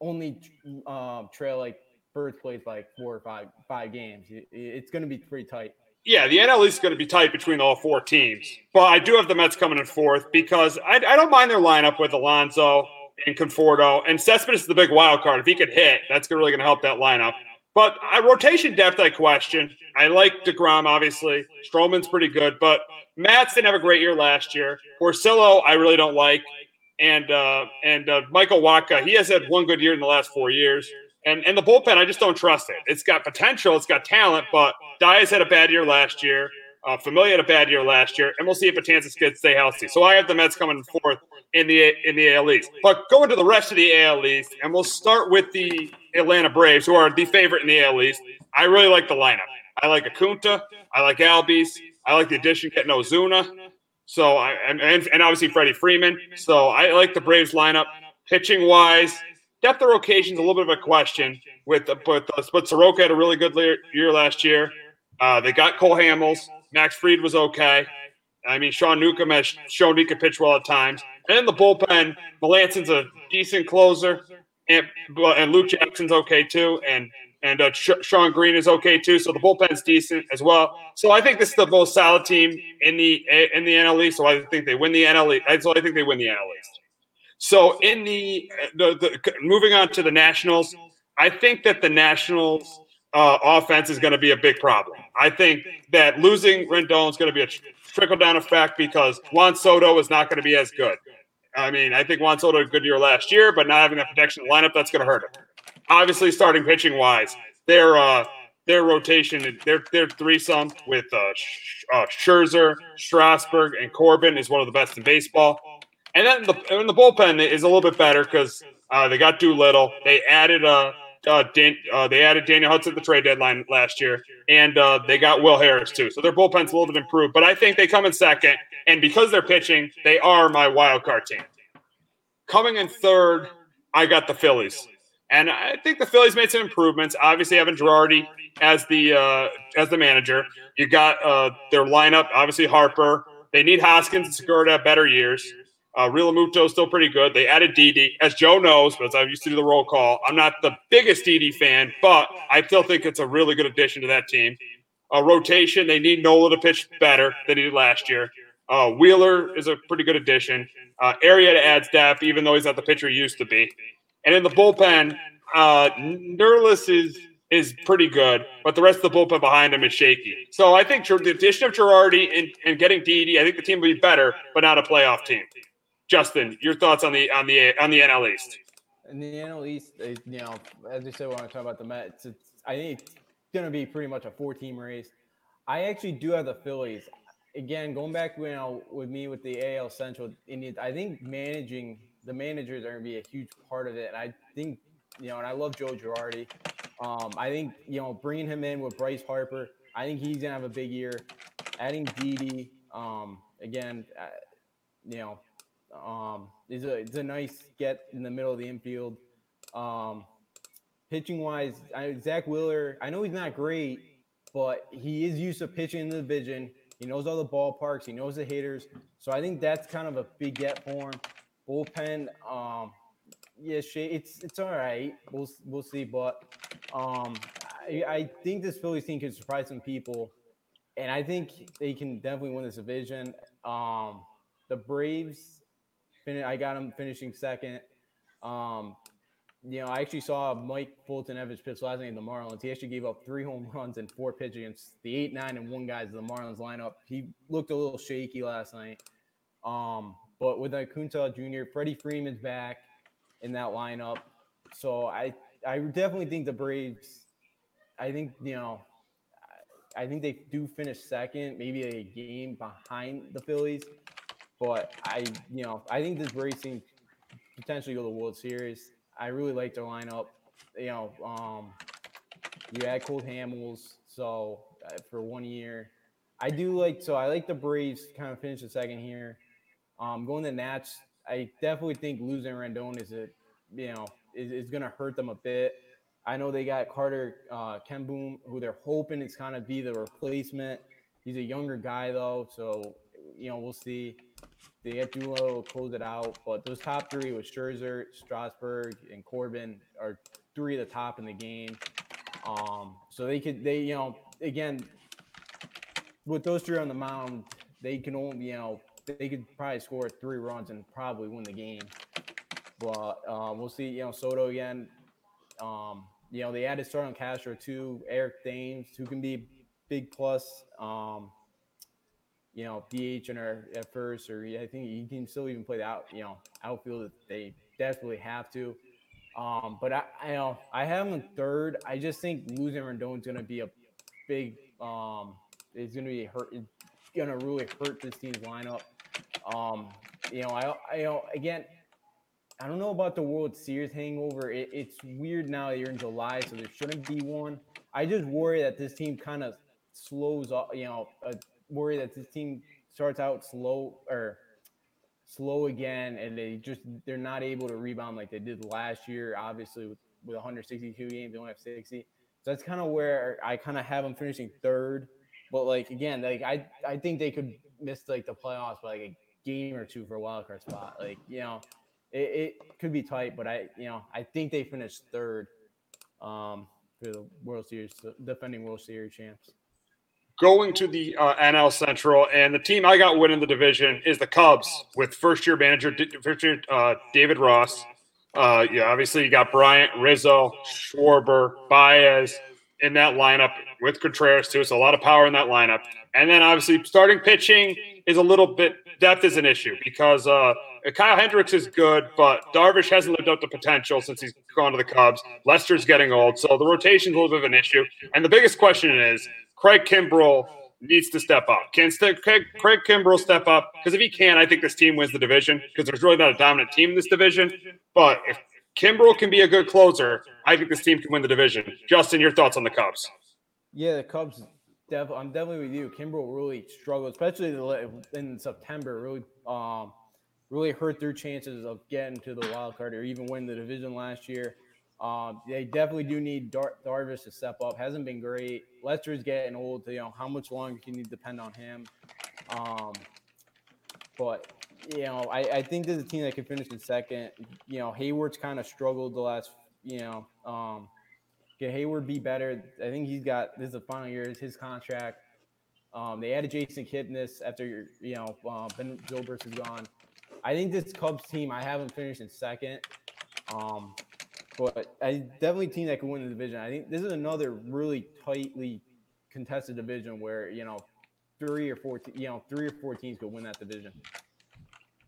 only um, trail like place by like four or five five games. It's going to be pretty tight. Yeah, the NL East is going to be tight between all four teams, but I do have the Mets coming in fourth because I, I don't mind their lineup with Alonso and Conforto and Cespedes is the big wild card. If he could hit, that's really going to help that lineup. But uh, rotation depth, I question. I like Degrom, obviously. Stroman's pretty good, but Matz didn't have a great year last year. Porcello, I really don't like, and uh, and uh, Michael Wacha, he has had one good year in the last four years. And and the bullpen, I just don't trust it. It's got potential, it's got talent, but Diaz had a bad year last year. Uh, Familia had a bad year last year, and we'll see if Betances can stay healthy. So I have the Mets coming fourth in the in the AL East. But going to the rest of the AL East, and we'll start with the Atlanta Braves, who are the favorite in the AL East. I really like the lineup. I like Acuña. I like Albies. I like the addition getting Ozuna. So I and, and obviously Freddie Freeman. So I like the Braves lineup. Pitching wise, depth of rotation is a little bit of a question. With but but Soroka had a really good year last year. Uh, they got Cole Hamels. Max Fried was okay. I mean, Sean Newcomb has shown he can pitch well at times. And the bullpen, Melancon's a decent closer, and and Luke Jackson's okay too, and and uh, Shawn Green is okay too. So the bullpen's decent as well. So I think this is the most solid team in the in the NL East. So I think they win the NL East. So I think they win the NL East. So in the, the, the moving on to the Nationals, I think that the Nationals uh, offense is going to be a big problem. I think that losing Rendon is going to be a trickle down effect because Juan Soto is not going to be as good. I mean, I think Juan Soto had a good year last year, but not having that protection lineup, that's going to hurt him. Obviously, starting pitching wise, their uh, their rotation, their their threesome with uh, uh, Scherzer, Strasburg, and Corbin is one of the best in baseball. And then the and the bullpen is a little bit better because uh, they got Doolittle. They added a uh, uh, Dan, uh, they added Daniel Hudson at the trade deadline last year, and uh, they got Will Harris too. So their bullpen's a little bit improved, but I think they come in second. And because they're pitching, they are my wild card team. Coming in third, I got the Phillies, and I think the Phillies made some improvements. Obviously, having Girardi as the uh, as the manager, you got uh, their lineup. Obviously, Harper. They need Hoskins and Segura better years. Uh, is still pretty good. They added Didi, As Joe knows, because I used to do the roll call, I'm not the biggest Didi fan, but I still think it's a really good addition to that team. A rotation, they need Nola to pitch better than he did last year. Uh, Wheeler is a pretty good addition. Uh, Arrieta adds depth, even though he's not the pitcher he used to be. And in the bullpen, uh, Nerlens is is pretty good, but the rest of the bullpen behind him is shaky. So I think the addition of Girardi and, and getting Didi, I think the team will be better, but not a playoff team. Justin, your thoughts on the on the on the NL East? In the NL East, you know, as you said, when I talk about the Mets, it's, I think it's going to be pretty much a four-team race. I actually do have the Phillies. Again, going back, you know, with me with the AL Central Indians, I think managing the managers are going to be a huge part of it. And I think, you know, and I love Joe Girardi. Um, I think, you know, bringing him in with Bryce Harper, I think he's going to have a big year. Adding Didi, um, again, uh, you know, um, it's a it's a nice get in the middle of the infield. Um, pitching wise, I, Zack Wheeler, I know he's not great, but he is used to pitching in the division. He knows all the ballparks. He knows the hitters. So I think that's kind of a big get for him. Bullpen, um, yeah, it's it's all right. We'll we'll see, but um, I, I think this Phillies team can surprise some people, and I think they can definitely win this division. Um, the Braves, I got him finishing second. Um, you know, I actually saw Mike Foltynewicz pitch last night in the Marlins. He actually gave up three home runs and four pitches the eight, nine, and one guys of the Marlins lineup. He looked a little shaky last night. Um, but with Acuña Jr., Freddie Freeman's back in that lineup. So I I definitely think the Braves, I think, you know, I think they do finish second, maybe a game behind the Phillies. But I, you know, I think this racing potentially go to the World Series. I really like their lineup. You know, um, you add Cole Hamels, so uh, for one year, I do like. So I like the Braves kind of finish the second here. Um, going to Nats, I definitely think losing Rendon is a, you know, is, is going to hurt them a bit. I know they got Carter uh, Kieboom, who they're hoping it's kind of be the replacement. He's a younger guy though, so you know we'll see. They get Dulo close it out, but those top three with Scherzer, Strasburg, and Corbin are three of the top in the game. Um, so they could they you know again with those three on the mound, they can only you know they could probably score three runs and probably win the game. But um, we'll see. You know Soto again. Um, you know they added Starlin Castro too, Eric Thames, who can be big plus. Um, you know, DH in our at first, or I think he can still even play the out, you know, outfield if they desperately have to. Um, but I, I know I have him third. I just think losing Rendon is going to be a big. Um, it's going to be hurt. It's going to really hurt this team's lineup. Um, you know, I, I you know again. I don't know about the World Series hangover. It, it's weird now that you're in July, so there shouldn't be one. I just worry that this team kind of slows up. You know, worry that this team starts out slow or slow again, and they just they're not able to rebound like they did last year. Obviously, with, with 162 games, they only have 60. So that's kind of where I kind of have them finishing third. But like again, like I I think they could miss like the playoffs by like a game or two for a wild card spot. Like you know, it, it could be tight, but I you know I think they finished third um, for the World Series, defending World Series champs going to the uh, NL Central, and the team I got winning the division is the Cubs with first year manager first year, uh, David Ross. Uh, yeah, obviously you got Bryant, Rizzo, Schwarber, Baez in that lineup with Contreras too. So a lot of power in that lineup. And then obviously starting pitching is a little bit depth is an issue because uh, Kyle Hendricks is good, but Darvish hasn't lived up to potential since he's gone to the Cubs. Lester's getting old, so the rotation's a little bit of an issue. And the biggest question is Craig Kimbrel needs to step up. Can Craig, Craig Kimbrel step up? Because if he can, I think this team wins the division because there's really not a dominant team in this division. But if Kimbrel can be a good closer, I think this team can win the division. Justin, your thoughts on the Cubs? Yeah, the Cubs. Def- I'm definitely with you. Kimbrel really struggled, especially in September. Really, um, really hurt their chances of getting to the wild card or even win the division last year. Um, they definitely do need Dar- Darvish to step up. Hasn't been great. Lester's getting old. You know, how much longer can you depend on him? Um, but you know, I, I think there's a team that can finish in second. You know, Hayward's kind of struggled the last. You know, um, can Hayward be better? I think he's got this is the final year. It's his contract. Um, they added Jason Kipnis after you know uh, Ben Zobrist is gone. I think this Cubs team I haven't finished in second. Um, but I definitely team that can win the division. I think this is another really tightly contested division where you know three or four, you know, three or four teams could win that division.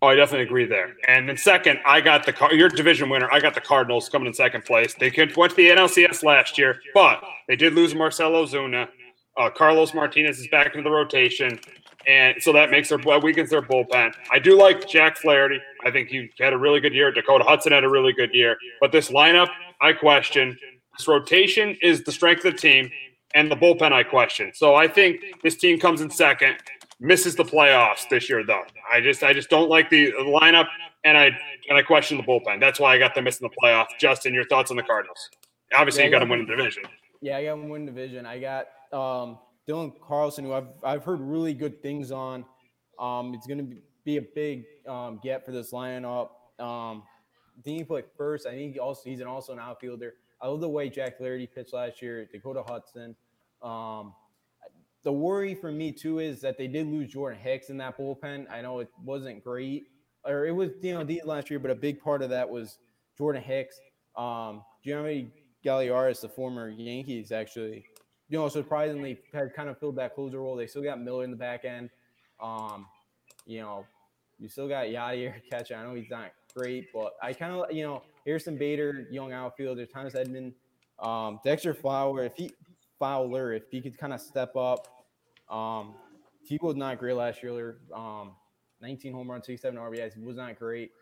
Oh, I definitely agree there. And then second, I got the your division winner. I got the Cardinals coming in second place. They could went to the NLCS last year, but they did lose Marcell Ozuna. Uh, Carlos Martinez is back into the rotation and so that makes their weakens their bullpen. I do like Jack Flaherty. I think he had a really good year. Dakota Hudson had a really good year, but this lineup, I question. This rotation is the strength of the team, and the bullpen, I question. So I think this team comes in second, misses the playoffs this year, though. I just, I just don't like the lineup, and I, and I question the bullpen. That's why I got them missing the playoffs. Justin, your thoughts on the Cardinals? Obviously, yeah, you got them winning the division. Yeah, I got them winning division. I got um, Dylan Carlson, who I've I've heard really good things on. Um, it's going to be a big um, get for this lineup. Um, he played first. I think he also he's an also an outfielder. I love the way Jack Flaherty pitched last year. Dakota Hudson. Um, the worry for me too is that they did lose Jordan Hicks in that bullpen. I know it wasn't great, or it was you know decent last year, but a big part of that was Jordan Hicks. Um, Giovanni Gallegos, the former Yankees, actually you know, surprisingly had kind of filled that closer role. They still got Miller in the back end. Um, you know, you still got Yadier catching. I know he's not great, but I kind of, you know, Harrison Bader, young outfielder, Thomas Edman, um, Dexter Flower, if he Fowler, if he could kind of step up. Um, he was not great last year. Um, 19 home runs, 67 RBIs. He was not great,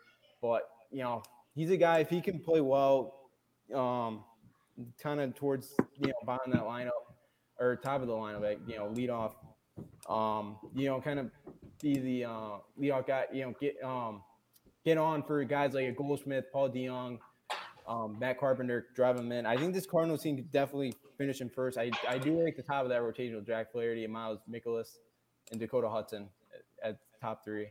but you know, he's a guy. If he can play well, um, kind of towards you know bottom that lineup, or top of the lineup, you know, lead off, um, you know, kind of be the uh, lead off guy, you know, get um, get on for guys like a Goldschmidt, Paul DeJong, Um, Matt Carpenter driving him in. I think this Cardinals team could definitely finish in first. I, I do like the top of that rotation with Jack Flaherty and Miles Mikolas and Dakota Hudson at, at top three.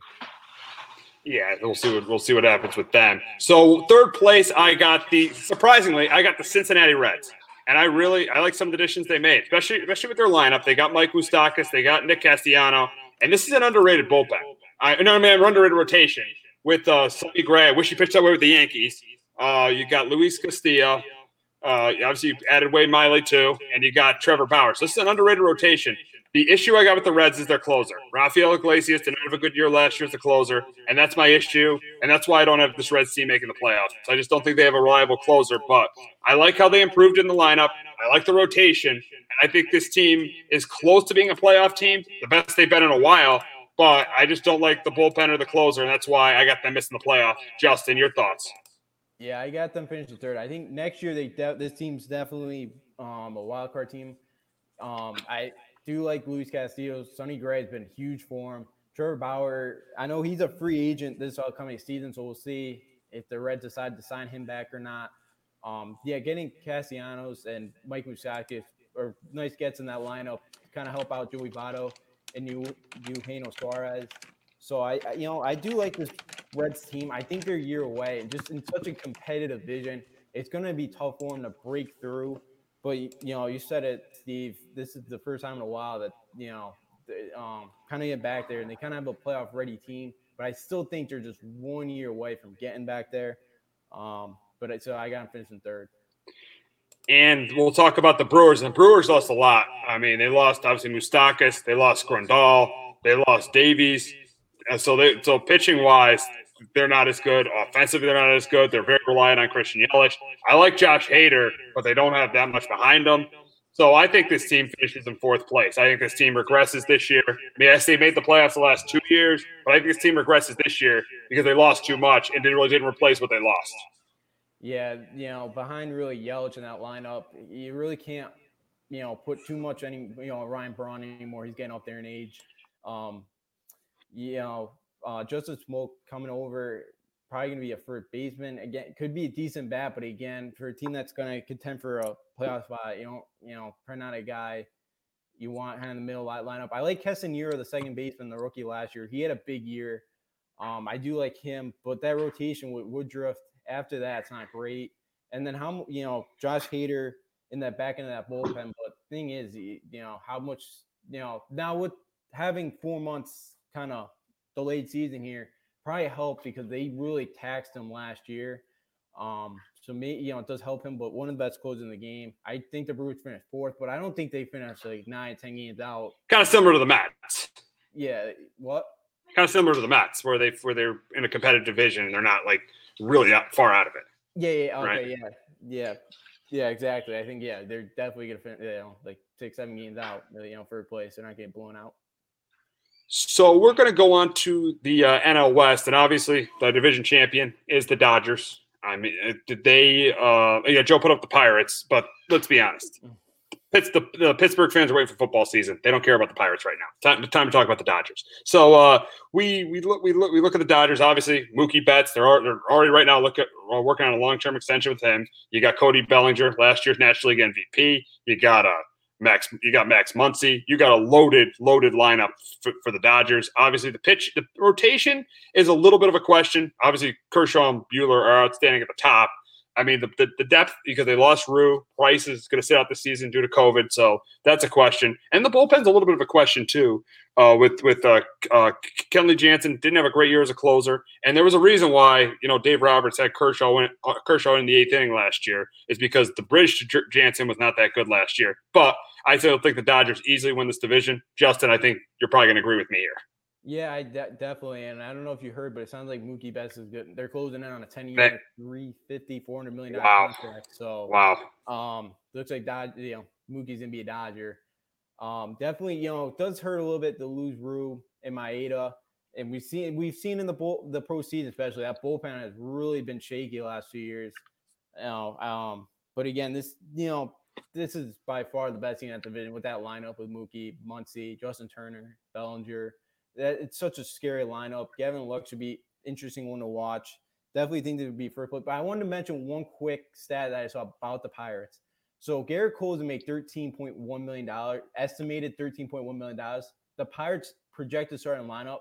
Yeah, we'll see what we'll see what happens with them. So third place, I got the surprisingly, I got the Cincinnati Reds, and I really I like some of the additions they made, especially especially with their lineup. They got Mike Moustakas, they got Nick Castellano, and this is an underrated bullpen. I no man underrated rotation with uh, Sonny Gray. I wish he pitched that way with the Yankees. Uh, you got Luis Castillo. Uh, obviously, you added Wade Miley too, and you got Trevor Bauer. So this is an underrated rotation. The issue I got with the Reds is their closer. Rafael Iglesias didn't have a good year last year as a closer, and that's my issue. And that's why I don't have this Reds team making the playoffs. I just don't think they have a reliable closer. But I like how they improved in the lineup. I like the rotation. And I think this team is close to being a playoff team, the best they've been in a while. But I just don't like the bullpen or the closer, and that's why I got them missing the playoff. Justin, your thoughts? Yeah, I got them finishing third. I think next year they de- this team's definitely um, a wild card team. Um, I do like Luis Castillo. Sonny Gray has been huge for him. Trevor Bauer, I know he's a free agent this upcoming season, so we'll see if the Reds decide to sign him back or not. Um, yeah, getting Castellanos and Mike Moustakas are nice gets in that lineup kind of help out Joey Votto and you Eugenio Suarez. So I, I, you know, I do like this Reds team. I think they're a year away, and just in such a competitive vision, it's going to be tough for them to break through. But you know, you said it, Steve. This is the first time in a while that you know, they, um, kind of get back there, and they kind of have a playoff ready team. But I still think they're just one year away from getting back there. Um, but so I got them finishing third. And we'll talk about the Brewers. And the Brewers lost a lot. I mean, they lost obviously Moustakas, they lost Grandal, they lost Davies. And so they so pitching wise, they're not as good. Offensively, they're not as good. They're very reliant on Christian Yelich. I like Josh Hader, but they don't have that much behind them. So I think this team finishes in fourth place. I think this team regresses this year. I mean, yes, they made the playoffs the last two years, but I think this team regresses this year because they lost too much and didn't really didn't replace what they lost. Yeah, you know, behind really Yelich in that lineup, you really can't, you know, put too much any, you know, Ryan Braun anymore. He's getting up there in age. Um, you know, uh, Justin Smoak coming over, probably going to be a first baseman again. Could be a decent bat, but again, for a team that's going to contend for a playoff spot, you know, you know, probably not a guy you want kind of the middle light lineup. I like Hiura, the second baseman, the rookie last year. He had a big year. Um, I do like him, but that rotation with Woodruff after that, it's not great. And then how you know Josh Hader in that back end of that bullpen. But thing is, you know how much you know now with having four months kind of delayed season here probably helped because they really taxed him last year. Um, so me, you know, it does help him, but one of the best closes in the game. I think the Brewers finished fourth, but I don't think they finished like nine, ten games out. Kind of similar to the Mets. Yeah. What? Kind of similar to the Mets, where they where they're in a competitive division and they're not like really out, far out of it. Yeah, yeah, okay, right? yeah, yeah, yeah, exactly. I think yeah, they're definitely gonna finish, you know, like six, seven games out, you know, third place. They're not getting blown out. So we're going to go on to the uh, NL West, and obviously the division champion is the Dodgers. I mean, uh, did they? Uh, yeah, Joe put up the Pirates, but let's be honest. The, the, Pittsburgh fans are waiting for football season. They don't care about the Pirates right now. Time, time to talk about the Dodgers. So uh, we we look we look we look at the Dodgers. Obviously, Mookie Betts. They're, they're already right now look at uh, working on a long term extension with him. You got Cody Bellinger, last year's National League MVP. You got uh, Max. You got Max Muncy. You got a loaded loaded lineup for, for the Dodgers. Obviously, the pitch the rotation is a little bit of a question. Obviously, Kershaw and Buehler are outstanding at the top. I mean, the, the, the, depth because they lost Ryu. Price is going to sit out the season due to COVID, so that's a question. And the bullpen's a little bit of a question too. Uh, with with uh, uh, Kenley Jansen didn't have a great year as a closer, and there was a reason why you know Dave Roberts had Kershaw win, uh, Kershaw in the eighth inning last year is because the bridge to Jansen was not that good last year. But I still think the Dodgers easily win this division. Justin, I think you're probably going to agree with me here. Yeah, I de- definitely. And I don't know if you heard, but it sounds like Mookie Betts is good. They're closing in on a 10 year, 350, 400 million wow. contract. So, wow. Um, looks like Dodge, you know, Mookie's going to be a Dodger. Um, definitely, you know, it does hurt a little bit to lose Ryu and Maeda. And we've seen we've seen in the bull, the pro season, especially that bullpen has really been shaky the last few years. You know, um, but again, this you know this is by far the best team at the division with that lineup with Mookie, Muncy, Justin Turner, Bellinger, it's such a scary lineup. Gavin Lux should be interesting one to watch. definitely think they would be first place. But I wanted to mention one quick stat that I saw about the Pirates. So Gerrit Cole's make thirteen point one million dollars, estimated thirteen point one million dollars. The Pirates projected starting lineup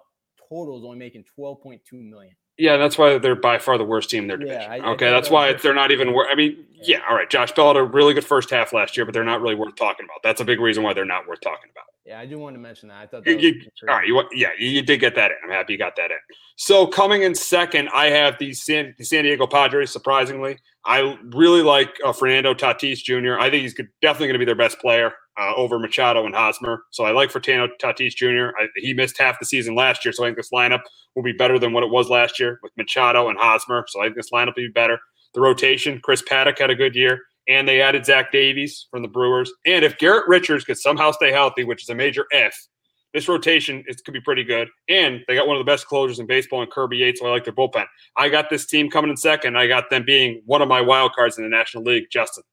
total is only making twelve point two million. Yeah, that's why they're by far the worst team in their division. Yeah, I, okay, I that's why they're not even. Wor- I mean, yeah. yeah, all right. Josh Bell had a really good first half last year, but they're not really worth talking about. That's a big reason why they're not worth talking about. Yeah, I do want to mention that. I thought that you, you, all right. You, yeah, you did get that in. I'm happy you got that in. So coming in second, I have the San, the San Diego Padres. Surprisingly, I really like uh, Fernando Tatis Jr. I think he's definitely going to be their best player uh, over Machado and Hosmer. So I like Fernando Tatis Jr. I, he missed half the season last year, so I think this lineup will be better than what it was last year with Machado and Hosmer. So I think this lineup will be better. The rotation, Chris Paddack had a good year and they added Zach Davies from the Brewers. And if Garrett Richards could somehow stay healthy, which is a major if, this rotation is, could be pretty good. And they got one of the best closers in baseball in Kirby Yates, so I like their bullpen. I got this team coming in second. I got them being one of my wild cards in the National League, Justin.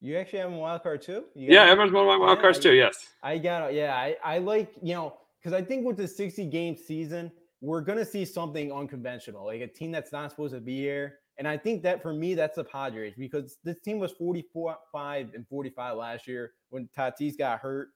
You actually have a wild card too? yeah, everyone's one of my wild cards too. Yes. I got it. Yeah, I, I like you know because I think with the sixty game season, we're gonna see something unconventional, like a team that's not supposed to be here and I think that for me, that's the Padres because this team was 44, 5 and 45 last year when Tatis got hurt.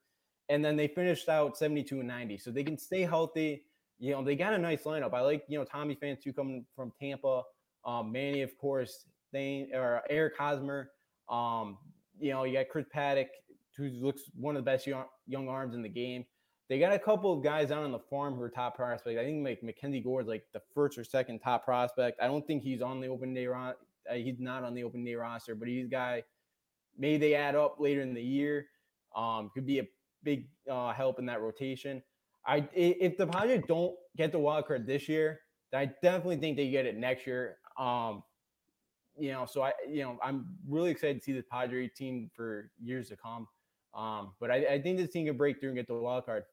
And then they finished out 72 and 90. So they can stay healthy. You know, they got a nice lineup. I like, you know, Tommy Pham too coming from Tampa. Um, Manny, of course, Thane, or Eric Hosmer. Um, you know, you got Chris Paddack, who looks one of the best young, young arms in the game. They got a couple of guys out on the farm who are top prospects. I think like Mackenzie Gore is like the first or second top prospect. I don't think he's on the open day ro- uh, He's not on the open day roster, but he's a guy. Maybe they add up later in the year. Um, could be a big uh, help in that rotation. I if the Padres don't get the wild card this year, I definitely think they get it next year. Um, you know, so I you know I'm really excited to see the Padres team for years to come. Um, but I, I think this team can break through and get the wild card.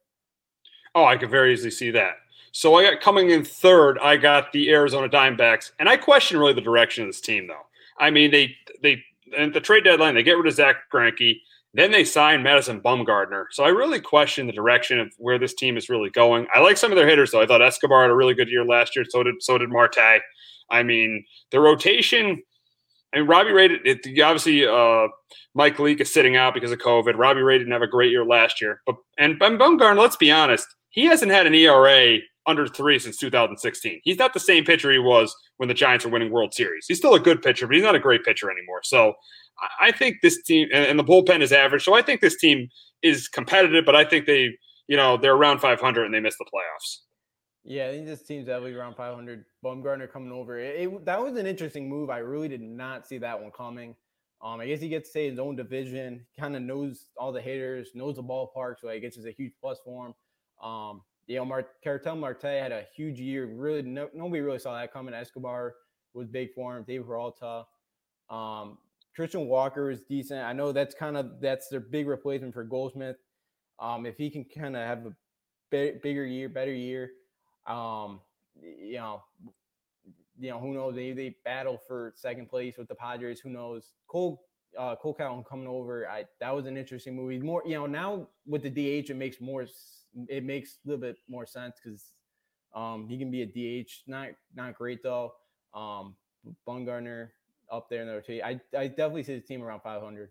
Oh, I could very easily see that. So I got coming in third. I got the Arizona Diamondbacks, and I question really the direction of this team, though. I mean, they they at the trade deadline they get rid of Zach Greinke, then they sign Madison Bumgarner. So I really question the direction of where this team is really going. I like some of their hitters, though. I thought Escobar had a really good year last year. So did so did Marte. I mean, the rotation. I mean, Robbie Ray. It, obviously, uh, Mike Leake is sitting out because of COVID. Robbie Ray didn't have a great year last year, but and Bumgarner. Let's be honest he hasn't had an ERA under three since 2016. He's not the same pitcher he was when the Giants were winning World Series. He's still a good pitcher, but he's not a great pitcher anymore. So I think this team and the bullpen is average. So I think this team is competitive, but I think they, you know, they're around 500 and they missed the playoffs. Yeah, I think this team's definitely around 500. Bumgarner coming over. It, it, that was an interesting move. I really did not see that one coming. Um, I guess he gets to stay in his own division, kind of knows all the hitters, knows the ballpark, so I guess it's a huge plus for him. Um, you know, Mar- Ketel Marte had a huge year. Really, no, nobody really saw that coming. Escobar was big for him. David Peralta. Um, Christian Walker is decent. I know that's kind of that's their big replacement for Goldschmidt. Um, if he can kind of have a bigger year, better year, um, you know, you know, who knows? They they battle for second place with the Padres. Who knows? Cole uh, Kole Calhoun coming over. I that was an interesting movie. More, you know, now with the DH, it makes more it makes a little bit more sense because um, he can be a DH. Not not great though. Um, Bumgarner up there in the rotation. I I definitely see the team around 500.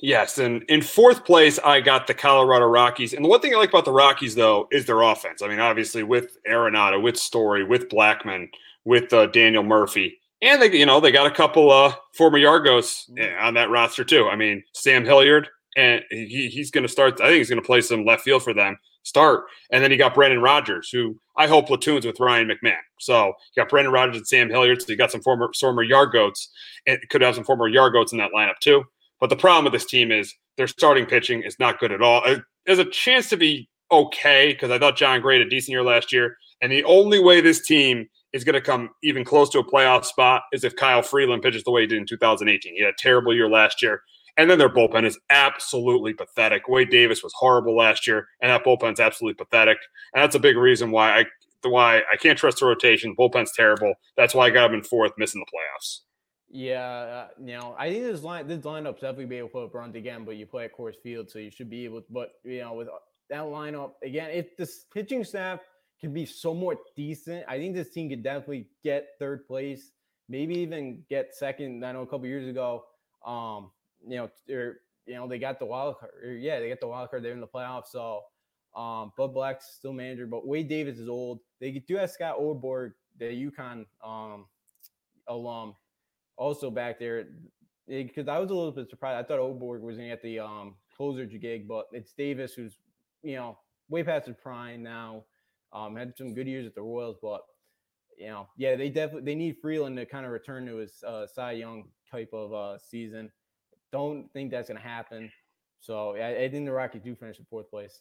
Yes, and in fourth place, I got the Colorado Rockies. And the one thing I like about the Rockies, though, is their offense. I mean, obviously with Arenado, with Story, with Blackmon, with uh, Daniel Murphy, and they, you know, they got a couple uh, former Yard Goats mm-hmm. on that roster too. I mean, Sam Hilliard, and he, he's going to start. I think he's going to play some left field for them. Start, and then you got Brendan Rodgers, who I hope platoons with Ryan McMahon. So you got Brendan Rodgers and Sam Hilliard. So you got some former former yard goats. It could have some former yard goats in that lineup too. But the problem with this team is their starting pitching is not good at all. There's a chance to be okay because I thought Jon Gray had a decent year last year, and the only way this team is going to come even close to a playoff spot is if Kyle Freeland pitches the way he did in 2018. He had a terrible year last year. And then their bullpen is absolutely pathetic. Wade Davis was horrible last year, and that bullpen's absolutely pathetic. And that's a big reason why I why I can't trust the rotation. Bullpen's terrible. That's why I got them in fourth, missing the playoffs. Yeah, uh, you know, I think this line this lineup's definitely be able to put up runs again, but you play at Coors Field, so you should be able. To, but you know, with that lineup again, if this pitching staff can be somewhat decent. I think this team could definitely get third place, maybe even get second. I know a couple years ago, um, you know, or you know, they got the wild card. Or, yeah, they got the wild card. They're in the playoffs. So, um, Bud Black's still manager, but Wade Davis is old. They do have Scott Oberborg, the UConn um, alum, also back there. Because I was a little bit surprised. I thought Oberborg was going to get the um, closer gig, but it's Davis who's, you know, way past his prime now. Um, had some good years at the Royals, but you know, yeah, they definitely they need Freeland to kind of return to his uh, Cy Young type of uh, season. Don't think that's going to happen. So I, I think the Rockies do finish in fourth place.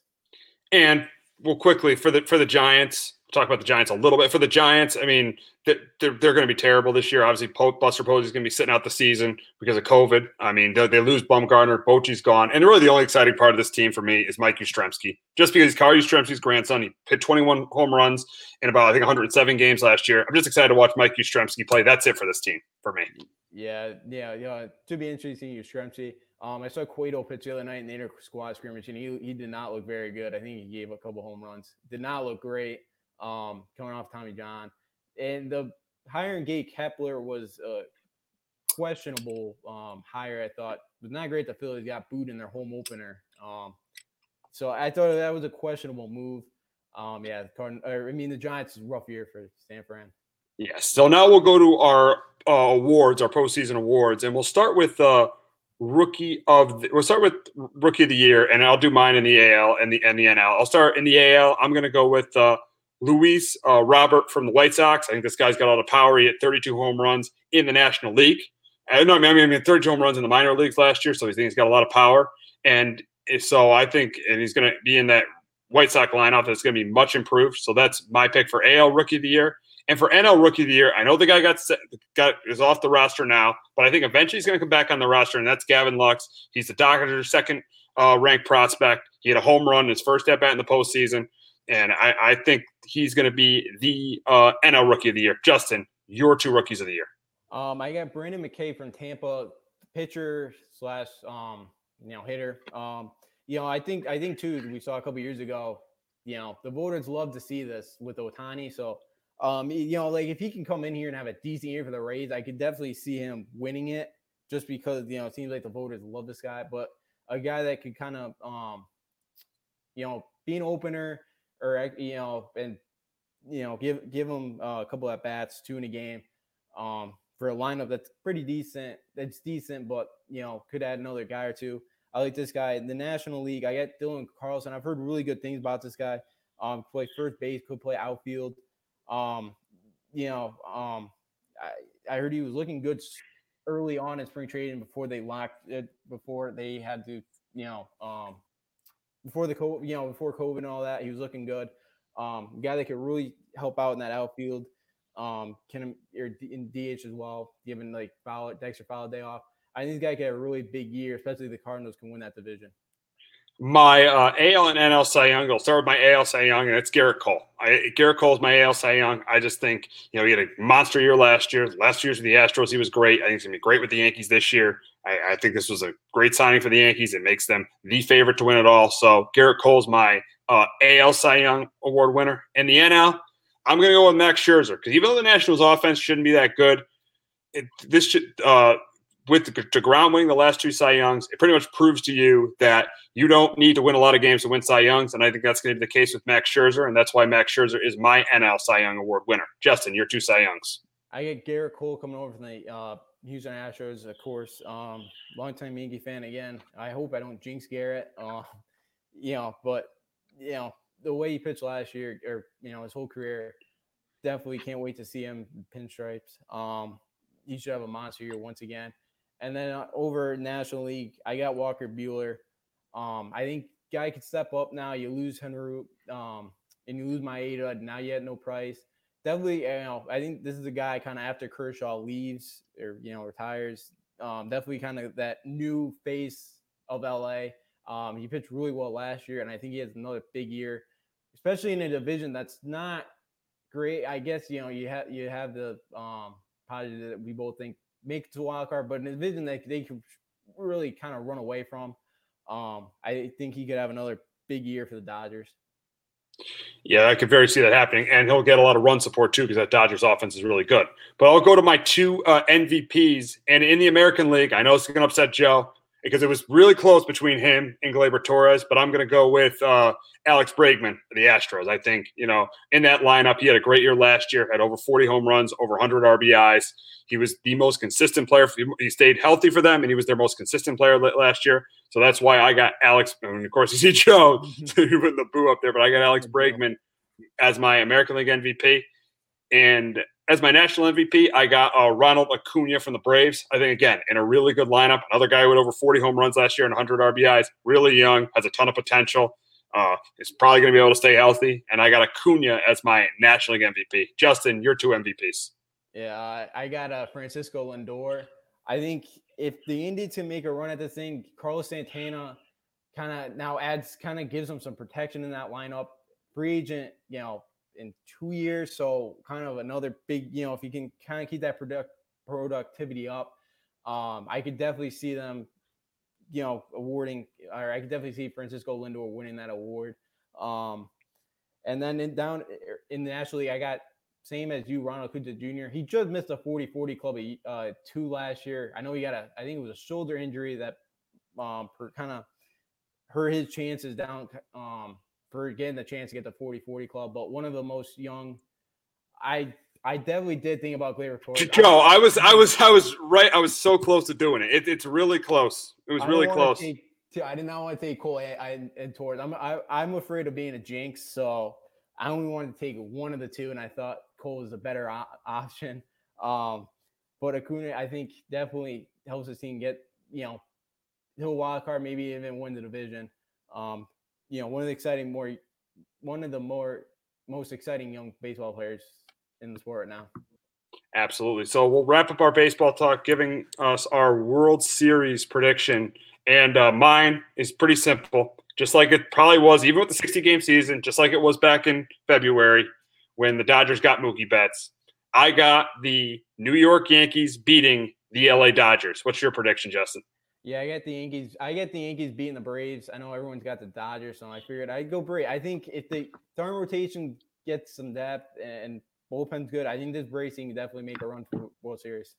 And well, quickly for the for the Giants, talk about the Giants a little bit. For the Giants, I mean, they're, they're, they're going to be terrible this year. Obviously, Buster Posey is going to be sitting out the season because of COVID. I mean, they, they lose Bumgarner, Bochy's gone. And really, the only exciting part of this team for me is Mike Yastrzemski. Just because he's Carl Yastrzemski's grandson, he hit 21 home runs in about, I think, 107 games last year. I'm just excited to watch Mike Yastrzemski play. That's it for this team for me. Yeah, yeah, yeah. To be interesting, Yastrzemski. Um, I saw Cueto pitch the other night in the inter squad scrimmage, and he, he did not look very good. I think he gave a couple home runs. Did not look great um, coming off Tommy John. And the hiring Gabe Kapler was a questionable um, hire, I thought. It was not great the Phillies got booed in their home opener. Um, so I thought that was a questionable move. Um, yeah, the or, I mean, the Giants is rough year for San Fran. Yes. So now we'll go to our uh, awards, our postseason awards, and we'll start with uh, – rookie of the, we'll start with rookie of the year, and I'll do mine in the AL and the and the NL. I'll start in the AL. I'm going to go with uh, Luis uh, Robert from the White Sox. I think this guy's got all the power. He hit 32 home runs in the National League. I know, I mean, 32 home runs in the minor leagues last year, so he's got a lot of power. And so I think, and he's going to be in that White Sox lineup that's going to be much improved. So that's my pick for AL Rookie of the Year. And for NL Rookie of the Year, I know the guy got set, got is off the roster now, but I think eventually he's going to come back on the roster, and that's Gavin Lux. He's the Dodgers' second uh, ranked prospect. He had a home run in his first at bat in the postseason, and I, I think he's going to be the uh, NL Rookie of the Year. Justin, your two rookies of the year. Um, I got Brendan McKay from Tampa, pitcher slash um, you know hitter. Um, you know, I think I think too we saw a couple years ago. You know, the voters love to see this with Ohtani, so um, you know, like if he can come in here and have a decent year for the Rays, I could definitely see him winning it just because, you know, it seems like the voters love this guy, but a guy that could kind of, um, you know, be an opener or, you know, and, you know, give, give him uh, a couple at bats, two in a game, um, for a lineup that's pretty decent. That's decent, but, you know, could add another guy or two. I like this guy in the National League. I got Dylan Carlson. I've heard really good things about this guy. Um, play first base, could play outfield. Um, you know, um, I, I heard he was looking good early on in spring training before they locked it, before they had to, you know, um, before the COVID, you know, before COVID and all that, he was looking good. Um, guy that could really help out in that outfield. Um, can or in DH as well, given like Fowler, Dexter Fowler day off. I think this guy could have a really big year, especially the Cardinals can win that division my uh, AL and NL Cy Young. I'll start with my AL Cy Young, and it's Gerrit Cole. I, Gerrit Cole is my AL Cy Young. I just think you know he had a monster year last year. Last year's with the Astros, he was great. I think he's gonna be great with the Yankees this year. I, I think this was a great signing for the Yankees. It makes them the favorite to win it all. So Gerrit Cole's my uh, AL Cy Young award winner. In the NL, I'm gonna go with Max Scherzer because even though the Nationals' offense shouldn't be that good, it, this should uh, with the DeGrom winning the last two Cy Youngs, it pretty much proves to you that you don't need to win a lot of games to win Cy Youngs. And I think that's going to be the case with Max Scherzer. And that's why Max Scherzer is my NL Cy Young Award winner. Justin, your two Cy Youngs. I get Gerrit Cole coming over from the uh, Houston Astros, of course. Um, longtime Yankee fan again. I hope I don't jinx Gerrit. Uh, you know, but, you know, the way he pitched last year or, you know, his whole career, definitely can't wait to see him pinstripes. Um, he should have a monster year once again. And then uh, over National League, I got Walker Buehler. Um, I think guy could step up now. You lose Henry, um, and you lose Maeda. Now you had no price. Definitely, you know, I think this is a guy kind of after Kershaw leaves or you know retires. Um, definitely kind of that new face of LA. Um, he pitched really well last year, and I think he has another big year, especially in a division that's not great. I guess you know you have you have the um, positive that we both think make it to wild card, but in a division that they can really kind of run away from. Um, I think he could have another big year for the Dodgers. Yeah, I could very see that happening, and he'll get a lot of run support too because that Dodgers offense is really good. But I'll go to my two uh, MVPs, and in the American League, I know it's going to upset Joe because it was really close between him and Gleyber Torres, but I'm going to go with uh, Alex Bregman, the Astros. I think you know in that lineup, he had a great year last year, had over 40 home runs, over 100 RBIs. He was the most consistent player. He stayed healthy for them, and he was their most consistent player last year. So that's why I got Alex. And of course, you see Joe putting the boo up there, but I got Alex Bregman as my American League MVP. And as my national MVP, I got uh, Ronald Acuña from the Braves. I think, again, in a really good lineup. Another guy had over 40 home runs last year and 100 RBIs. Really young, has a ton of potential. Uh, is probably going to be able to stay healthy. And I got Acuña as my National League MVP. Justin, your two MVPs. Yeah, I got uh, Francisco Lindor. I think if the Indians can make a run at this thing, Carlos Santana kind of now adds, kind of gives them some protection in that lineup. Free agent, you know, in two years, so kind of another big, you know, if you can kind of keep that product productivity up, um, I could definitely see them, you know, awarding, or I could definitely see Francisco Lindor winning that award. Um, and then in down in the National League, I got same as you, Ronald Acuña Jr. He just missed a 40-40 club uh, two last year. I know he got a, I think it was a shoulder injury that um, kind of hurt his chances down um, for getting the chance to get the 40-40 club. But one of the most young, I I definitely did think about Gleyber Torres. Joe, I was I was I was right. I was so close to doing it. it it's really close. It was really close. Take, I did not want to take Cole and Torres. I'm I, am i am afraid of being a jinx, so I only wanted to take one of the two, and I thought Cole was a better option. Um, but Acuña, I think, definitely helps his team get, you know, to a wild card, maybe even win the division. Um, you know, one of the exciting, more, one of the more most exciting young baseball players in the sport right now. Absolutely. So we'll wrap up our baseball talk, giving us our World Series prediction. And uh, mine is pretty simple, just like it probably was, even with the 60 game season, just like it was back in February when the Dodgers got Mookie Betts. I got the New York Yankees beating the LA Dodgers. What's your prediction, Justin? Yeah, I got the Yankees. I get the Yankees beating the Braves. I know everyone's got the Dodgers, so I figured I'd go Braves. I think if the starting rotation gets some depth and bullpen's good, I think this Braves team can definitely make a run for World Series.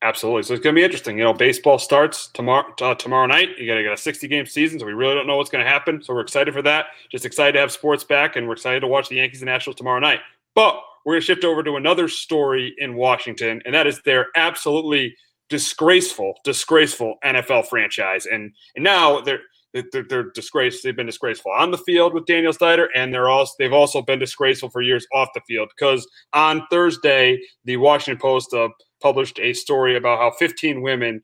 Absolutely. So it's going to be interesting. You know, baseball starts tomorrow uh, tomorrow night. You got to get a 60 game season, so we really don't know what's going to happen. So we're excited for that. Just excited to have sports back, and we're excited to watch the Yankees and Nationals tomorrow night. But we're going to shift over to another story in Washington, and that is their absolutely disgraceful, disgraceful NFL franchise. And and now they're they're, they're disgraced. They've been disgraceful on the field with Daniel Snyder, and they're also they've also been disgraceful for years off the field. Because on Thursday, the Washington Post uh, published a story about how 15 women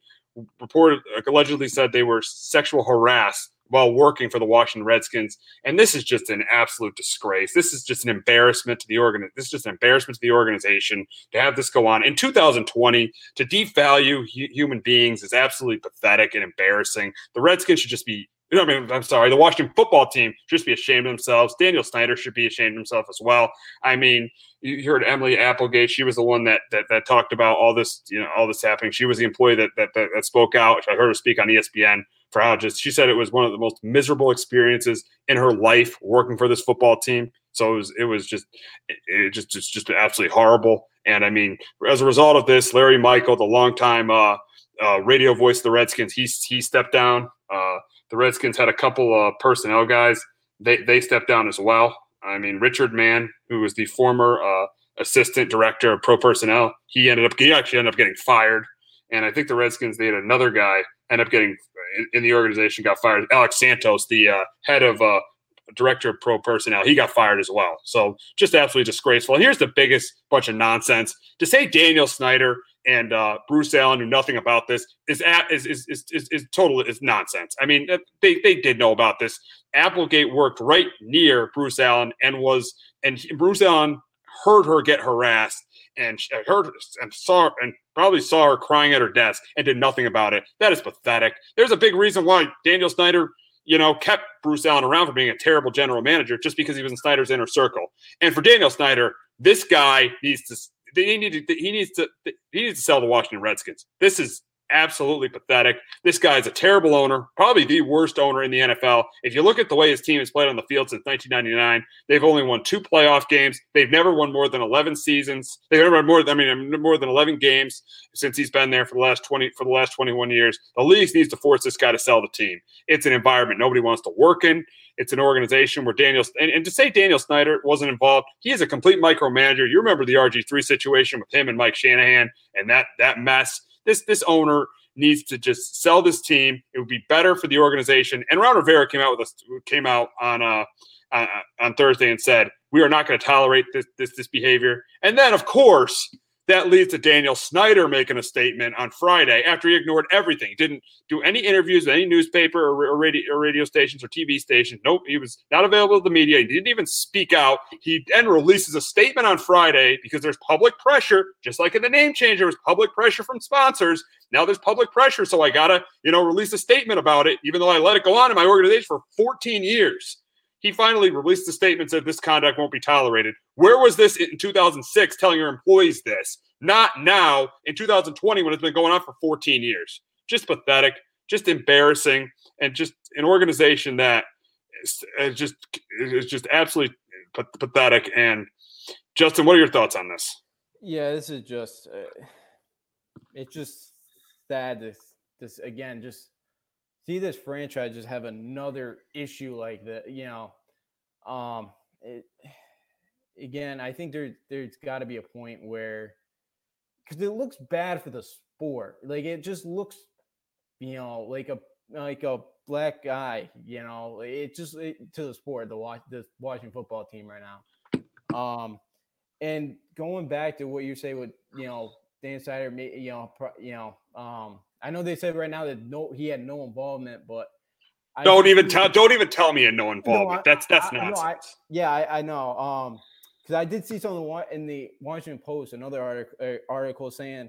reported allegedly said they were sexual harassed while working for the Washington Redskins. And this is just an absolute disgrace. This is just an embarrassment to the organ. This is just an embarrassment to the organization to have this go on in 2020 to devalue hu- human beings is absolutely pathetic and embarrassing. The Redskins should just be you know, I mean, I'm sorry. The Washington football team should just be ashamed of themselves. Daniel Snyder should be ashamed of himself as well. I mean, you heard Emily Applegate. She was the one that that, that talked about all this, you know, all this happening. She was the employee that that, that, that spoke out. I heard her speak on ESPN how just she said it was one of the most miserable experiences in her life working for this football team. So it was it was just it, it just just just absolutely horrible. And I mean, as a result of this, Larry Michael, the longtime uh, uh, radio voice of the Redskins, he he stepped down. Uh, the Redskins had a couple of personnel guys. They they stepped down as well. I mean, Richard Mann, who was the former uh, assistant director of pro personnel, he ended up he actually ended up getting fired. And I think the Redskins they had another guy end up getting in, in the organization got fired. Alex Santos, the uh, head of uh, director of pro personnel, he got fired as well. So just absolutely disgraceful. And here's the biggest bunch of nonsense to say Daniel Snyder and uh, Bruce Allen knew nothing about this is at, is, is, is, is, is total is nonsense. I mean, they, they did know about this. Applegate worked right near Bruce Allen and was and Bruce Allen heard her get harassed and I heard and saw and probably saw her crying at her desk and did nothing about it. That is pathetic. There's a big reason why Daniel Snyder, you know, kept Bruce Allen around for being a terrible general manager just because he was in Snyder's inner circle. And for Daniel Snyder, this guy needs to they need to, he needs to he needs to sell the Washington Redskins. This is absolutely pathetic. This guy is a terrible owner, probably the worst owner in the NFL. If you look at the way his team has played on the field since 1999, they've only won two playoff games. They've never won more than 11 seasons. They've never won more. Than, I mean, more than 11 games since he's been there for the last 20 for the last 21 years. The league needs to force this guy to sell the team. It's an environment nobody wants to work in. It's an organization where Daniel and, and to say Daniel Snyder wasn't involved, he is a complete micromanager. You remember the RG3 situation with him and Mike Shanahan and that that mess this this owner needs to just sell this team. It would be better for the organization. And Ron Rivera came out with us came out on uh, uh on Thursday and said we are not going to tolerate this this this behavior. And then of course that leads to Daniel Snyder making a statement on Friday after he ignored everything. He didn't do any interviews with any newspaper or, or, radio, or radio stations or TV stations. Nope, he was not available to the media. He didn't even speak out. He then releases a statement on Friday because there's public pressure, just like in the name change, there was public pressure from sponsors. Now there's public pressure, so I gotta, you know, release a statement about it, even though I let it go on in my organization for 14 years he finally released a statement said this conduct won't be tolerated. Where was this in 2006 telling your employees this? Not now in 2020 when it's been going on for 14 years. Just pathetic, just embarrassing, and just an organization that is, is just is just absolutely pathetic. And Justin, what are your thoughts on this? Yeah, this is just uh, it's just sad. This this again just see this franchise just have another issue like that. You know, um, it, again, I think there there's got to be a point where because it looks bad for the sport. Like it just looks, you know, like a like a black guy. You know, it just it, to the sport, the watch the Washington football team right now. Um, and going back to what you say with you know Dan Snyder, you know, you know, um, I know they said right now that no, he had no involvement, but I don't even tell. Don't even tell me had no involvement. No, I, that's that's I, nonsense. No, I, yeah, I, I know. Um, because I did see something in the Washington Post, another article, uh, article saying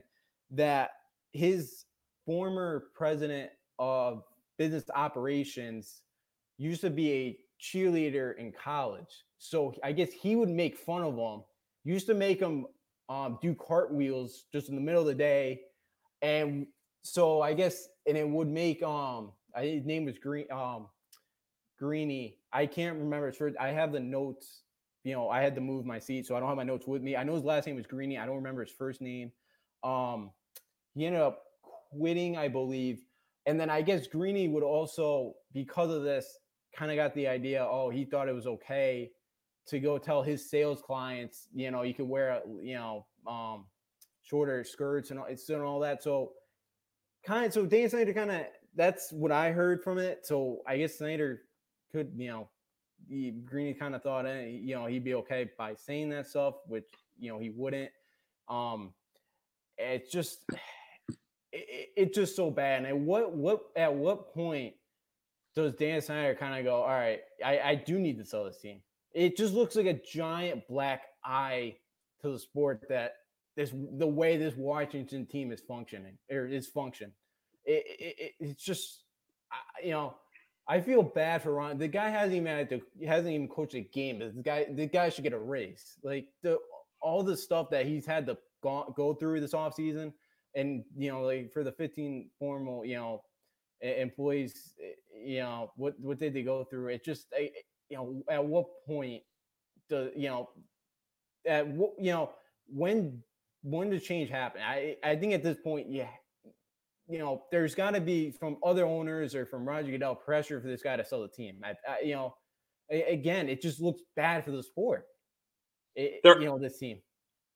that his former president of business operations used to be a cheerleader in college. So I guess he would make fun of him. Used to make him um, do cartwheels just in the middle of the day, and so I guess and it would make um his name was Green um Greeny. I can't remember. I have the notes. You know, I had to move my seat, so I don't have my notes with me. I know his last name was Greeny. I don't remember his first name. Um, he ended up quitting, I believe, and then I guess Greeny would also, because of this, kind of got the idea. Oh, he thought it was okay to go tell his sales clients, you know, you could wear, you know, um, shorter skirts and all, and all that. So kind of so Dan Snyder kind of that's what I heard from it. So I guess Snyder could, you know, he, Greeny kind of thought, you know, he'd be okay by saying that stuff, which you know he wouldn't. Um, it's just, it, it's just so bad. And at what what at what point does Dan Snyder kind of go, all right, I, I do need to sell this team? It just looks like a giant black eye to the sport that this the way this Washington team is functioning or is function. It, it, it's just you know I feel bad for Ron. The guy hasn't even had to hasn't even coached a game. This guy the guy should get a raise. Like the all the stuff that he's had to go, go through this offseason and you know like for the 15 formal you know employees you know what what did they go through it just you know at what point does you know at what you know when when does change happen? I I think at this point, yeah, you know, there's got to be from other owners or from Roger Goodell pressure for this guy to sell the team. I, I, you know, again, it just looks bad for the sport. It, there, you know, this team.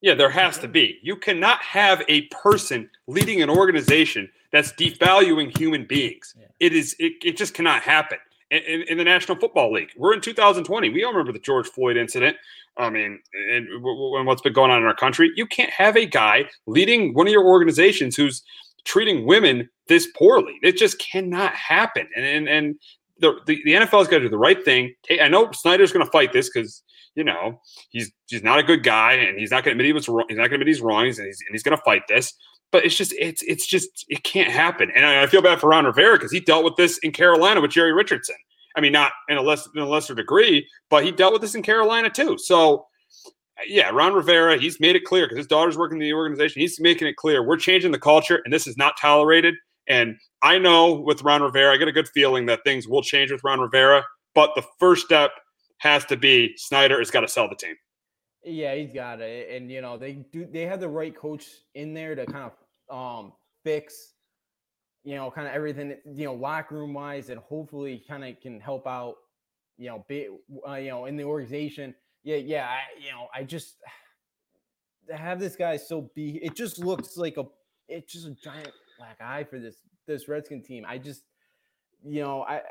Yeah, there has to be. You cannot have a person leading an organization that's devaluing human beings. Yeah. It is. It, it just cannot happen in, in, the National Football League. We're in 2020. We all remember the George Floyd incident. I mean, and, and what's been going on in our country. You can't have a guy leading one of your organizations who's treating women this poorly. It just cannot happen. And and, and the, the, the NFL's got to do the right thing. I know Snyder's going to fight this because you know he's he's not a good guy and he's not going to admit he was wrong. He's not going to admit he's wrong. He's, and he's, and he's going to fight this. But it's just it's it's just it can't happen. And I, I feel bad for Ron Rivera because he dealt with this in Carolina with Jerry Richardson. I mean, not in a less in a lesser degree, but he dealt with this in Carolina too. So yeah, Ron Rivera, he's made it clear because his daughter's working in the organization. He's making it clear we're changing the culture and this is not tolerated. And I know with Ron Rivera, I get a good feeling that things will change with Ron Rivera. But the first step has to be Snyder has got to sell the team. Yeah, he's got it. And you know, they do they have the right coach in there to kind of um fix you know, kind of everything, you know, locker room wise, and hopefully kind of can help out, you know, be, uh, you know, in the organization. Yeah, yeah, I, you know, I just to have this guy so be, it just looks like a, it's just a giant black eye for this this Redskin team. I just, you know, I,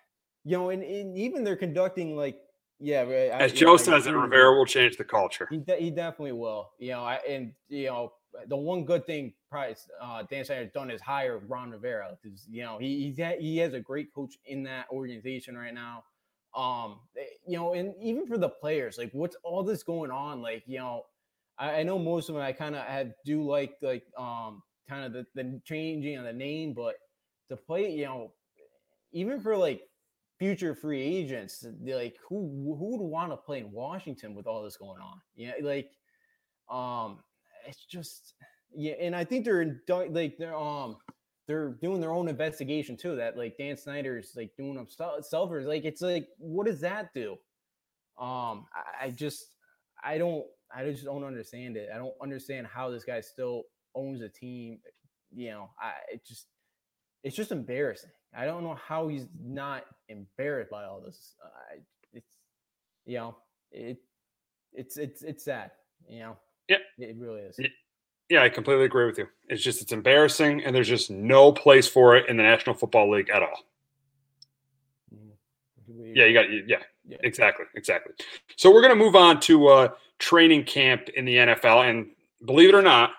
you know, and, and even they're conducting like, yeah, as Joe know, says, that Rivera will change the culture. He, de- he definitely will. You know, I and you know the one good thing probably uh, Dan Snyder's done is hire Ron Rivera because you know he he's he has a great coach in that organization right now. Um, eh, you know, and even for the players, like what's all this going on? Like, you know, I, I know most of them I kind of do like like um kind of the, the changing of the name, but to play, you know, even for like future free agents, like who who would want to play in Washington with all this going on? Yeah, like um it's just yeah, and I think they're in, like they're um they're doing their own investigation too. That like Dan Snyder's like doing himself. Like it's like what does that do? Um, I, I just I don't I just don't understand it. I don't understand how this guy still owns a team. You know, I it just it's just embarrassing. I don't know how he's not embarrassed by all this. Uh, it's you know it it's it's it's sad. You know. Yeah, it really is. Yeah, I completely agree with you. It's just it's embarrassing, and there's just no place for it in the National Football League at all. Mm-hmm. Yeah, you got yeah, yeah, exactly, exactly. So we're gonna move on to uh, training camp in the NFL, and believe it or not,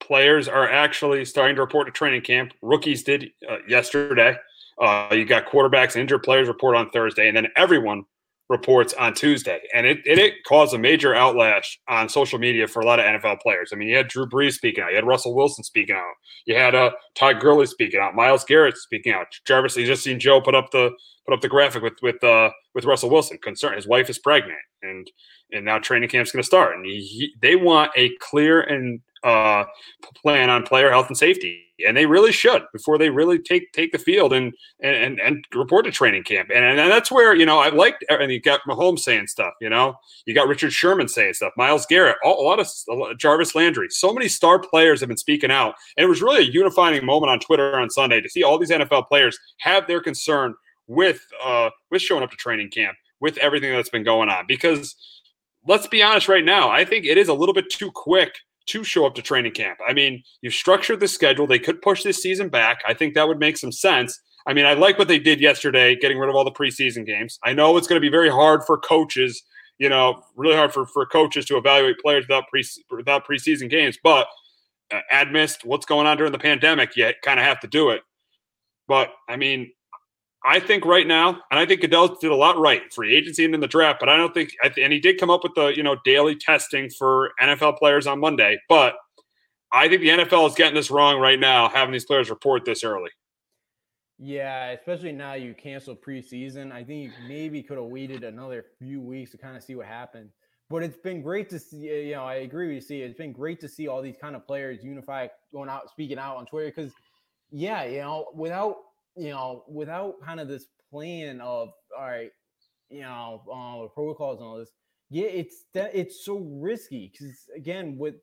players are actually starting to report to training camp. Rookies did uh, yesterday. Uh, you got quarterbacks, injured players report on Thursday, and then everyone reports on Tuesday, and it, it, it caused a major outlash on social media for a lot of NFL players. I mean, you had Drew Brees speaking out, you had Russell Wilson speaking out, you had uh, Todd Gurley speaking out, Myles Garrett speaking out, Jarvis. You just seen Joe put up the put up the graphic with with uh, with Russell Wilson. Concern his wife is pregnant, and and now training camp's going to start, and he, he, they want a clear and uh, plan on player health and safety, and they really should before they really take take the field and and and report to training camp. And and that's where you know I liked and you got Mahomes saying stuff. You know, you got Richard Sherman saying stuff, Myles Garrett, a lot of a lot, Jarvis Landry. So many star players have been speaking out, and it was really a unifying moment on Twitter on Sunday to see all these NFL players have their concern with uh with showing up to training camp with everything that's been going on because let's be honest right now i think it is a little bit too quick to show up to training camp. I mean, you've structured the schedule. They could push this season back. I think that would make some sense. I mean, I like what they did yesterday, getting rid of all the preseason games. I know it's going to be very hard for coaches, you know, really hard for, for coaches to evaluate players without pre without preseason games. But uh, amidst what's going on during the pandemic, you kind of have to do it. But I mean, I think right now, and I think Goodell did a lot right, free agency and in the draft. But I don't think, and he did come up with the you know daily testing for NFL players on Monday. But I think the NFL is getting this wrong right now, having these players report this early. Yeah, especially now you cancel preseason. I think you maybe could have waited another few weeks to kind of see what happened. But it's been great to see. You know, I agree with you. See, it's been great to see all these kind of players unify, going out, speaking out on Twitter. Because, yeah, you know, without you know, without kind of this plan of all right, you know, uh, protocols and all this, yeah, it's that it's so risky because again, with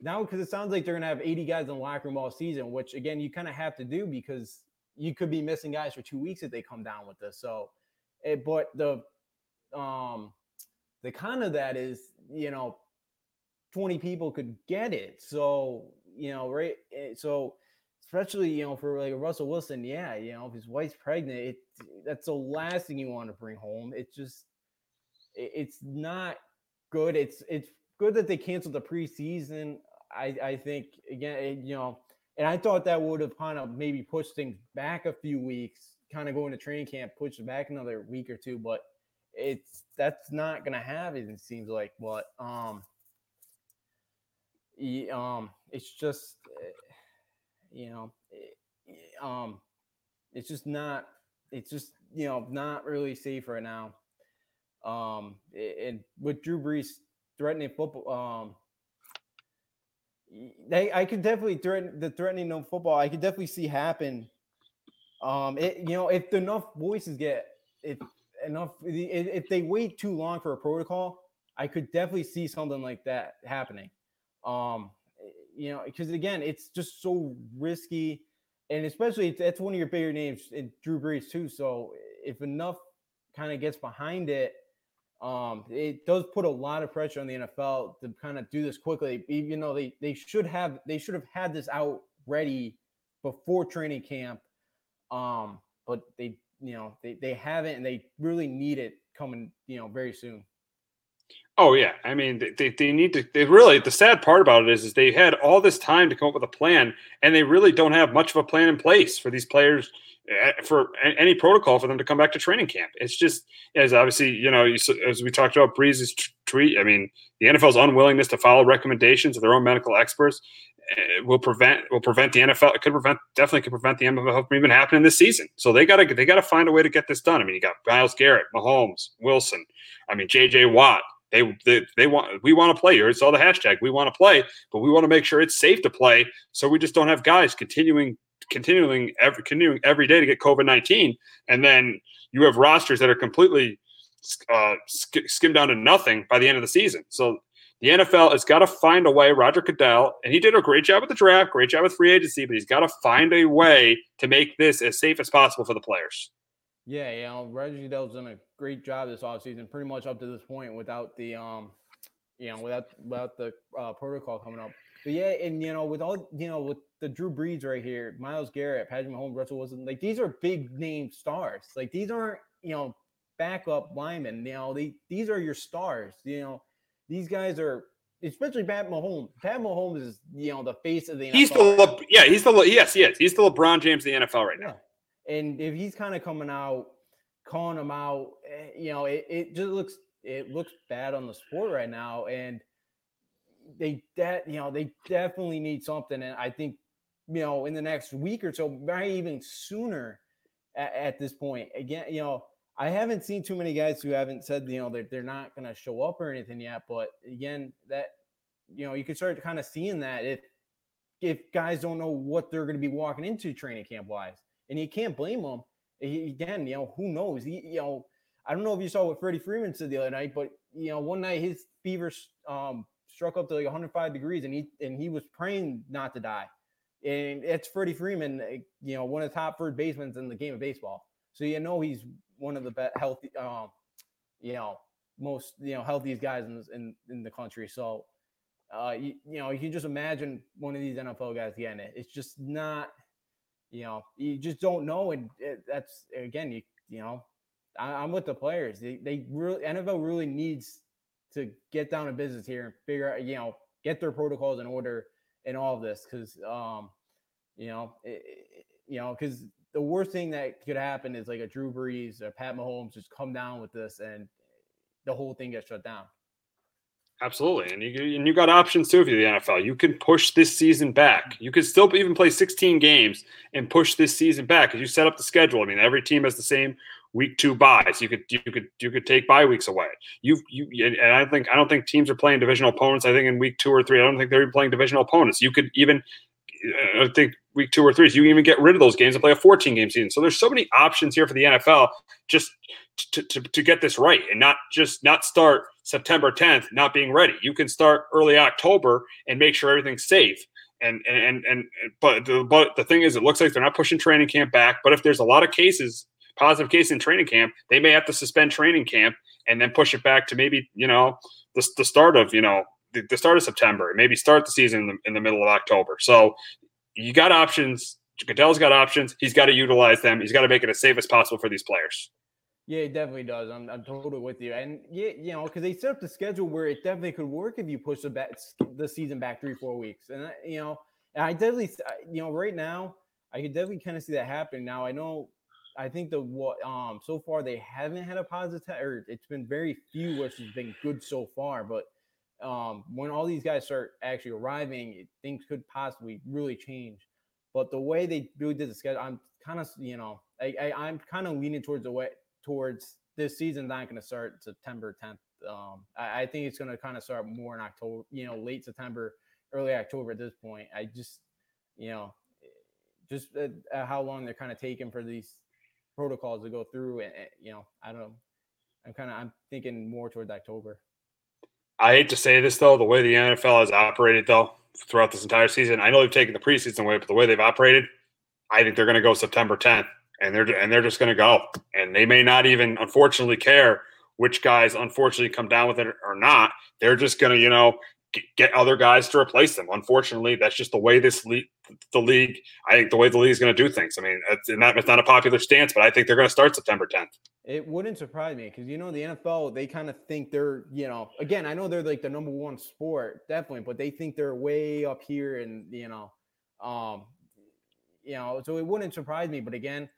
now because it sounds like they're gonna have 80 guys in the locker room all season, which again you kind of have to do because you could be missing guys for two weeks if they come down with this. So, it, eh, but the um the kind of that is you know 20 people could get it. So you know right eh, so especially you know for like Russell Wilson. Yeah, you know if his wife's pregnant, it that's the last thing you want to bring home. It's just it, it's not good. It's it's good that they canceled the preseason. I I think again, it, you know, and I thought that would have kind of maybe pushed things back a few weeks, kind of going to training camp, push it back another week or two, but it's that's not gonna happen. It seems like, but um, um, it's just eh, you know, eh, um, it's just not. It's just you know not really safe right now. Um, and with Drew Brees threatening football. Um, they I could definitely threaten the threatening no football. I could definitely see happen. Um, it you know if enough voices get if enough if they wait too long for a protocol, I could definitely see something like that happening. Um, you know, because again, it's just so risky, and especially that's one of your bigger names in Drew Brees too. So if enough kind of gets behind it, um, it does put a lot of pressure on the NFL to kind of do this quickly. Even though they they should have they should have had this out ready before training camp, um, but they you know they they haven't, and they really need it coming you know very soon. Oh yeah, I mean they, they need to. They really the sad part about it is is they had all this time to come up with a plan, and they really don't have much of a plan in place for these players Eh, for any protocol for them to come back to training camp. It's just as obviously you know as we talked about Brees's tweet. I mean, the NFL's unwillingness to follow recommendations of their own medical experts eh, will prevent will prevent the NFL. It could prevent definitely could prevent the NFL from even happening this season. So they got to they got to find a way to get this done. I mean, you got Myles Garrett, Mahomes, Wilson. I mean, J.J. Watt. They, they, they want we want to play. You saw the hashtag. We want to play, but we want to make sure it's safe to play. So we just don't have guys continuing continuing every continuing every day to get COVID nineteen, and then you have rosters that are completely uh, sk- skimmed down to nothing by the end of the season. So the NFL has got to find a way. Roger Goodell, and he did a great job with the draft, great job with free agency, but he's got to find a way to make this as safe as possible for the players. Yeah, you know, Roger Goodell's done a great job this offseason, pretty much up to this point without the um, you know, without without the uh, protocol coming up. But yeah, and you know, with all you know, with the Drew Brees right here, Myles Garrett, Patrick Mahomes, Russell Wilson, like these are big name stars. Like these aren't you know backup linemen. You know, they these are your stars. You know, these guys are especially Pat Mahomes. Pat Mahomes is you know the face of the NFL. He's the Le- yeah, he's the yes, yes, he's the LeBron James of the NFL right now. Yeah. And if he's kind of coming out, calling them out, eh, you know, it, it just looks it looks bad on the sport right now. And they that you know they definitely need something, and I think you know in the next week or so, maybe even sooner. At, at this point, again, you know, I haven't seen too many guys who haven't said you know that they're not going to show up or anything yet. But again, that you know you can start kind of seeing that if if guys don't know what they're going to be walking into training camp wise, and you can't blame them. Again, you know who knows? He, you know, I don't know if you saw what Freddie Freeman said the other night, but you know one night his fever um, struck up to like 105 degrees, and he and he was praying not to die. And it's Freddie Freeman, you know, one of the top third basemen in the game of baseball. So you know he's one of the best healthy, um, you know, most you know healthiest guys in in, in the country. So, uh, you, you know, you can just imagine one of these NFL guys getting it. It's just not, you know, you just don't know, and it, that's again, you you know, I, am with the players. They they really NFL really needs to get down to business here and figure out, you know, get their protocols in order and all of this because, um, you know, it, you know, because the worst thing that could happen is like a Drew Brees or Pat Mahomes just come down with this and the whole thing gets shut down. Absolutely, and you and you got options too if you're the NFL. You can push this season back. You could still even play 16 games and push this season back because you set up the schedule. I mean, every team has the same week two buys. You could you could you could take bye weeks away. You you and I think I don't think teams are playing divisional opponents. I think in week two or three, I don't think they're even playing divisional opponents. You could even I think week two or three, you even get rid of those games and play a 14 game season. So there's so many options here for the NFL just to, to, to get this right and not just not start September 10th not being ready. You can start early October and make sure everything's safe. And and and, and but the but the thing is, it looks like they're not pushing training camp back. But if there's a lot of cases positive case in training camp, they may have to suspend training camp and then push it back to maybe, you know, the, the start of, you know, the, the start of September, maybe start the season in the, in the middle of October. So you got options. Goodell's got options. He's got to utilize them. He's got to make it as safe as possible for these players. Yeah, it definitely does. I'm, I'm totally with you. And yeah, you know, because they set up the schedule where it definitely could work if you push the back, the season back three, four weeks. And you know, and I definitely, you know, right now, I could definitely kind of see that happening. Now I know I think the what um so far they haven't had a positive or it's been very few, which has been good so far. But um when all these guys start actually arriving, things could possibly really change. But the way they really did the schedule, I'm kind of you know I, I am kind of leaning towards the way towards this season's not going to start September 10th Um, I, I think it's going to kind of start more in October, you know, late September, early October at this point. I just, you know, just uh, uh how long they're kind of taking for these protocols to go through. And, you know, I don't know. I'm kind of I'm thinking more towards October. I hate to say this though, the way the NFL has operated though throughout this entire season. I know they've taken the preseason away, but the way they've operated, I think they're going to go September 10th, and they're and they're just going to go, and they may not even unfortunately care which guys unfortunately come down with it or not. They're just going to you know get other guys to replace them. Unfortunately, that's just the way this league, the league. I think the way the league is going to do things. I mean, it's not it's not a popular stance, but I think they're going to start September 10th. It wouldn't surprise me because you know the NFL they kind of think they're you know again I know they're like the number one sport definitely, but they think they're way up here and you know, um, you know so it wouldn't surprise me. But again,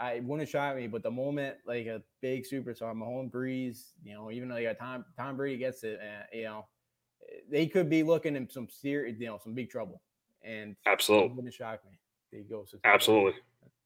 I wouldn't shock me. But the moment like a big superstar, Mahomes, Brees, you know, even like a Tom Tom Brady gets it, uh, you know they could be looking in some serious, you know, some big trouble. And absolutely, wouldn't shock me. They go absolutely,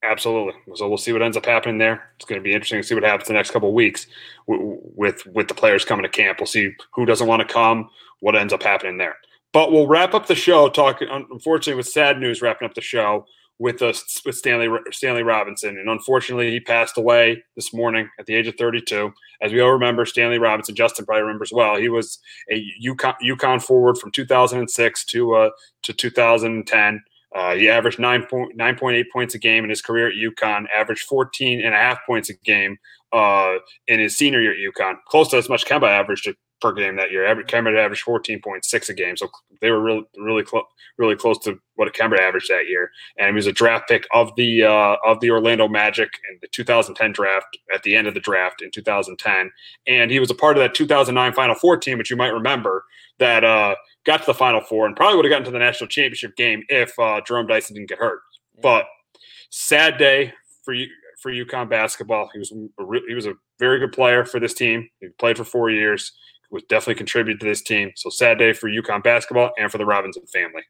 absolutely. So we'll see what ends up happening there. It's going to be interesting to see what happens the next couple of weeks with with the players coming to camp. We'll see who doesn't want to come, what ends up happening there. But we'll wrap up the show talking. Unfortunately, with sad news, wrapping up the show with us with Stanley Stanley Robinson, and unfortunately, he passed away this morning at the age of 32. As we all remember, Stanley Robinson, Justin probably remembers well. He was a UConn, UConn forward from 2006 to uh, to 2010. Uh, he averaged 9.8 points a game in his career at UConn, averaged 14 and a half points a game uh, in his senior year at UConn, close to as much Kemba averaged per game that year. Kemba averaged 14.6 a game, so they were really, really close, really close to what a Cameron averaged that year. And he was a draft pick of the uh, of the Orlando Magic in the 2010 draft at the end of the draft in 2010, and he was a part of that 2009 Final Four team, which you might remember that uh, got to the Final Four and probably would have gotten to the national championship game if uh, Jerome Dyson didn't get hurt. But sad day for you for UConn basketball. He was a, he was a very good player for this team. He played for four years would definitely contribute to this team. So sad day for UConn basketball and for the Robinson family.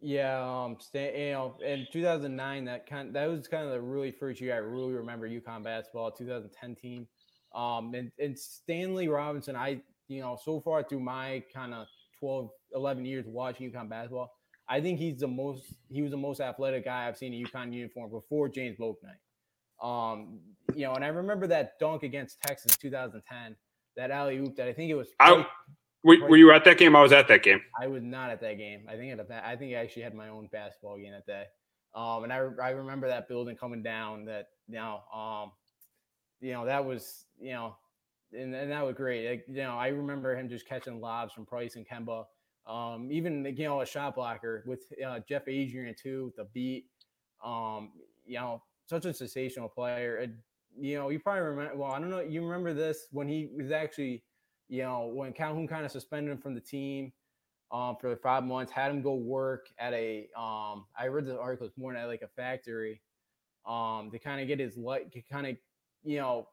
Yeah, um, you know, in 2009, that kind that was kind of the really first year I really remember UConn basketball. 2010 team, um, and and Stanley Robinson, I you know, so far through my kind of 12, 11 years watching UConn basketball, I think he's the most he was the most athletic guy I've seen in UConn uniform before James Bouknight. Um, you know, and I remember that dunk against Texas 2010 that alley oop that I think it was. I, were, were you at that game? I was at that game. I was not at that game. I think at a, I think I actually had my own basketball game that day. Um, and I, I remember that building coming down. That you know, um, you know that was you know, and, and that was great. Like, you know, I remember him just catching lobs from Price and Kemba. Um, even you know a shot blocker with uh, Jeff Adrien too, the beat. Um, you know, such a sensational player. You know, you probably remember. Well, I don't know. You remember this when he was actually, you know, when Calhoun kind of suspended him from the team um, for five months, had him go work at a. Um, I read the article this morning at like a factory, um, to kind of get his light, to kind of, you know,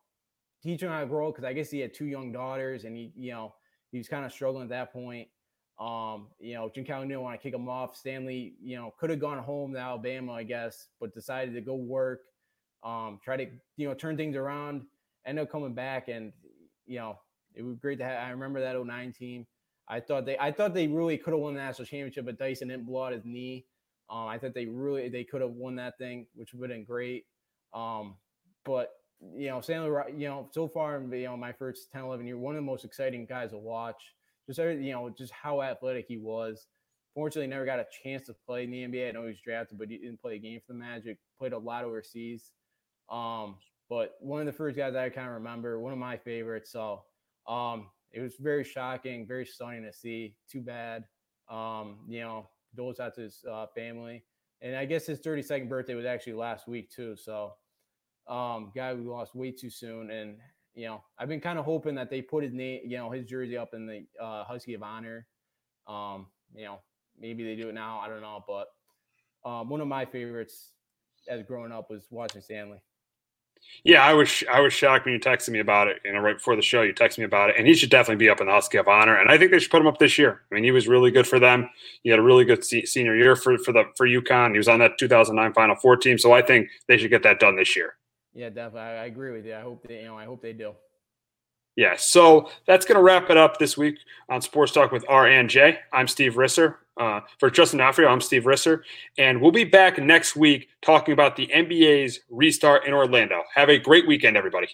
teach him how to grow because I guess he had two young daughters and he, you know, he was kind of struggling at that point. Um, you know, Jim Calhoun didn't want to kick him off. Stanley, you know, could have gone home to Alabama, I guess, but decided to go work um, try to you know turn things around, end up coming back, and you know it was great to have. I remember that 09 team. I thought they I thought they really could have won the national championship, but Dyson didn't blow out his knee. Um, I thought they really they could have won that thing, which would have been great. Um, but you know, Stanley, you know, so far, in you know, my first 10, 11 years, one of the most exciting guys to watch. Just you know, just how athletic he was. Fortunately, never got a chance to play in the NBA. I know he was drafted, but he didn't play a game for the Magic. Played a lot overseas. Um, but one of the first guys I kind of remember, one of my favorites. So um, it was very shocking, very stunning to see. Too bad. Um, you know, those out to his uh, family. And I guess his 32nd birthday was actually last week too. So um, guy we lost way too soon. And you know, I've been kind of hoping that they put his name, you know, his jersey up in the uh, Husky of Honor. Um, you know, maybe they do it now. I don't know, but um, one of my favorites as growing up was watching Stanley. Yeah, I was I was shocked when you texted me about it. You know, right before the show, you texted me about it, and he should definitely be up in the Husky of Honor. And I think they should put him up this year. I mean, he was really good for them. He had a really good se- senior year for for the for UConn. He was on that 2009 Final Four team, so I think they should get that done this year. Yeah, definitely. I, I agree with you. I hope they you know I hope they do. Yeah, so that's going to wrap it up this week on Sports Talk with R and J. I'm Steve Risser. Uh, for Justin Nafrio, I'm Steve Risser, and we'll be back next week talking about the NBA's restart in Orlando. Have a great weekend, everybody.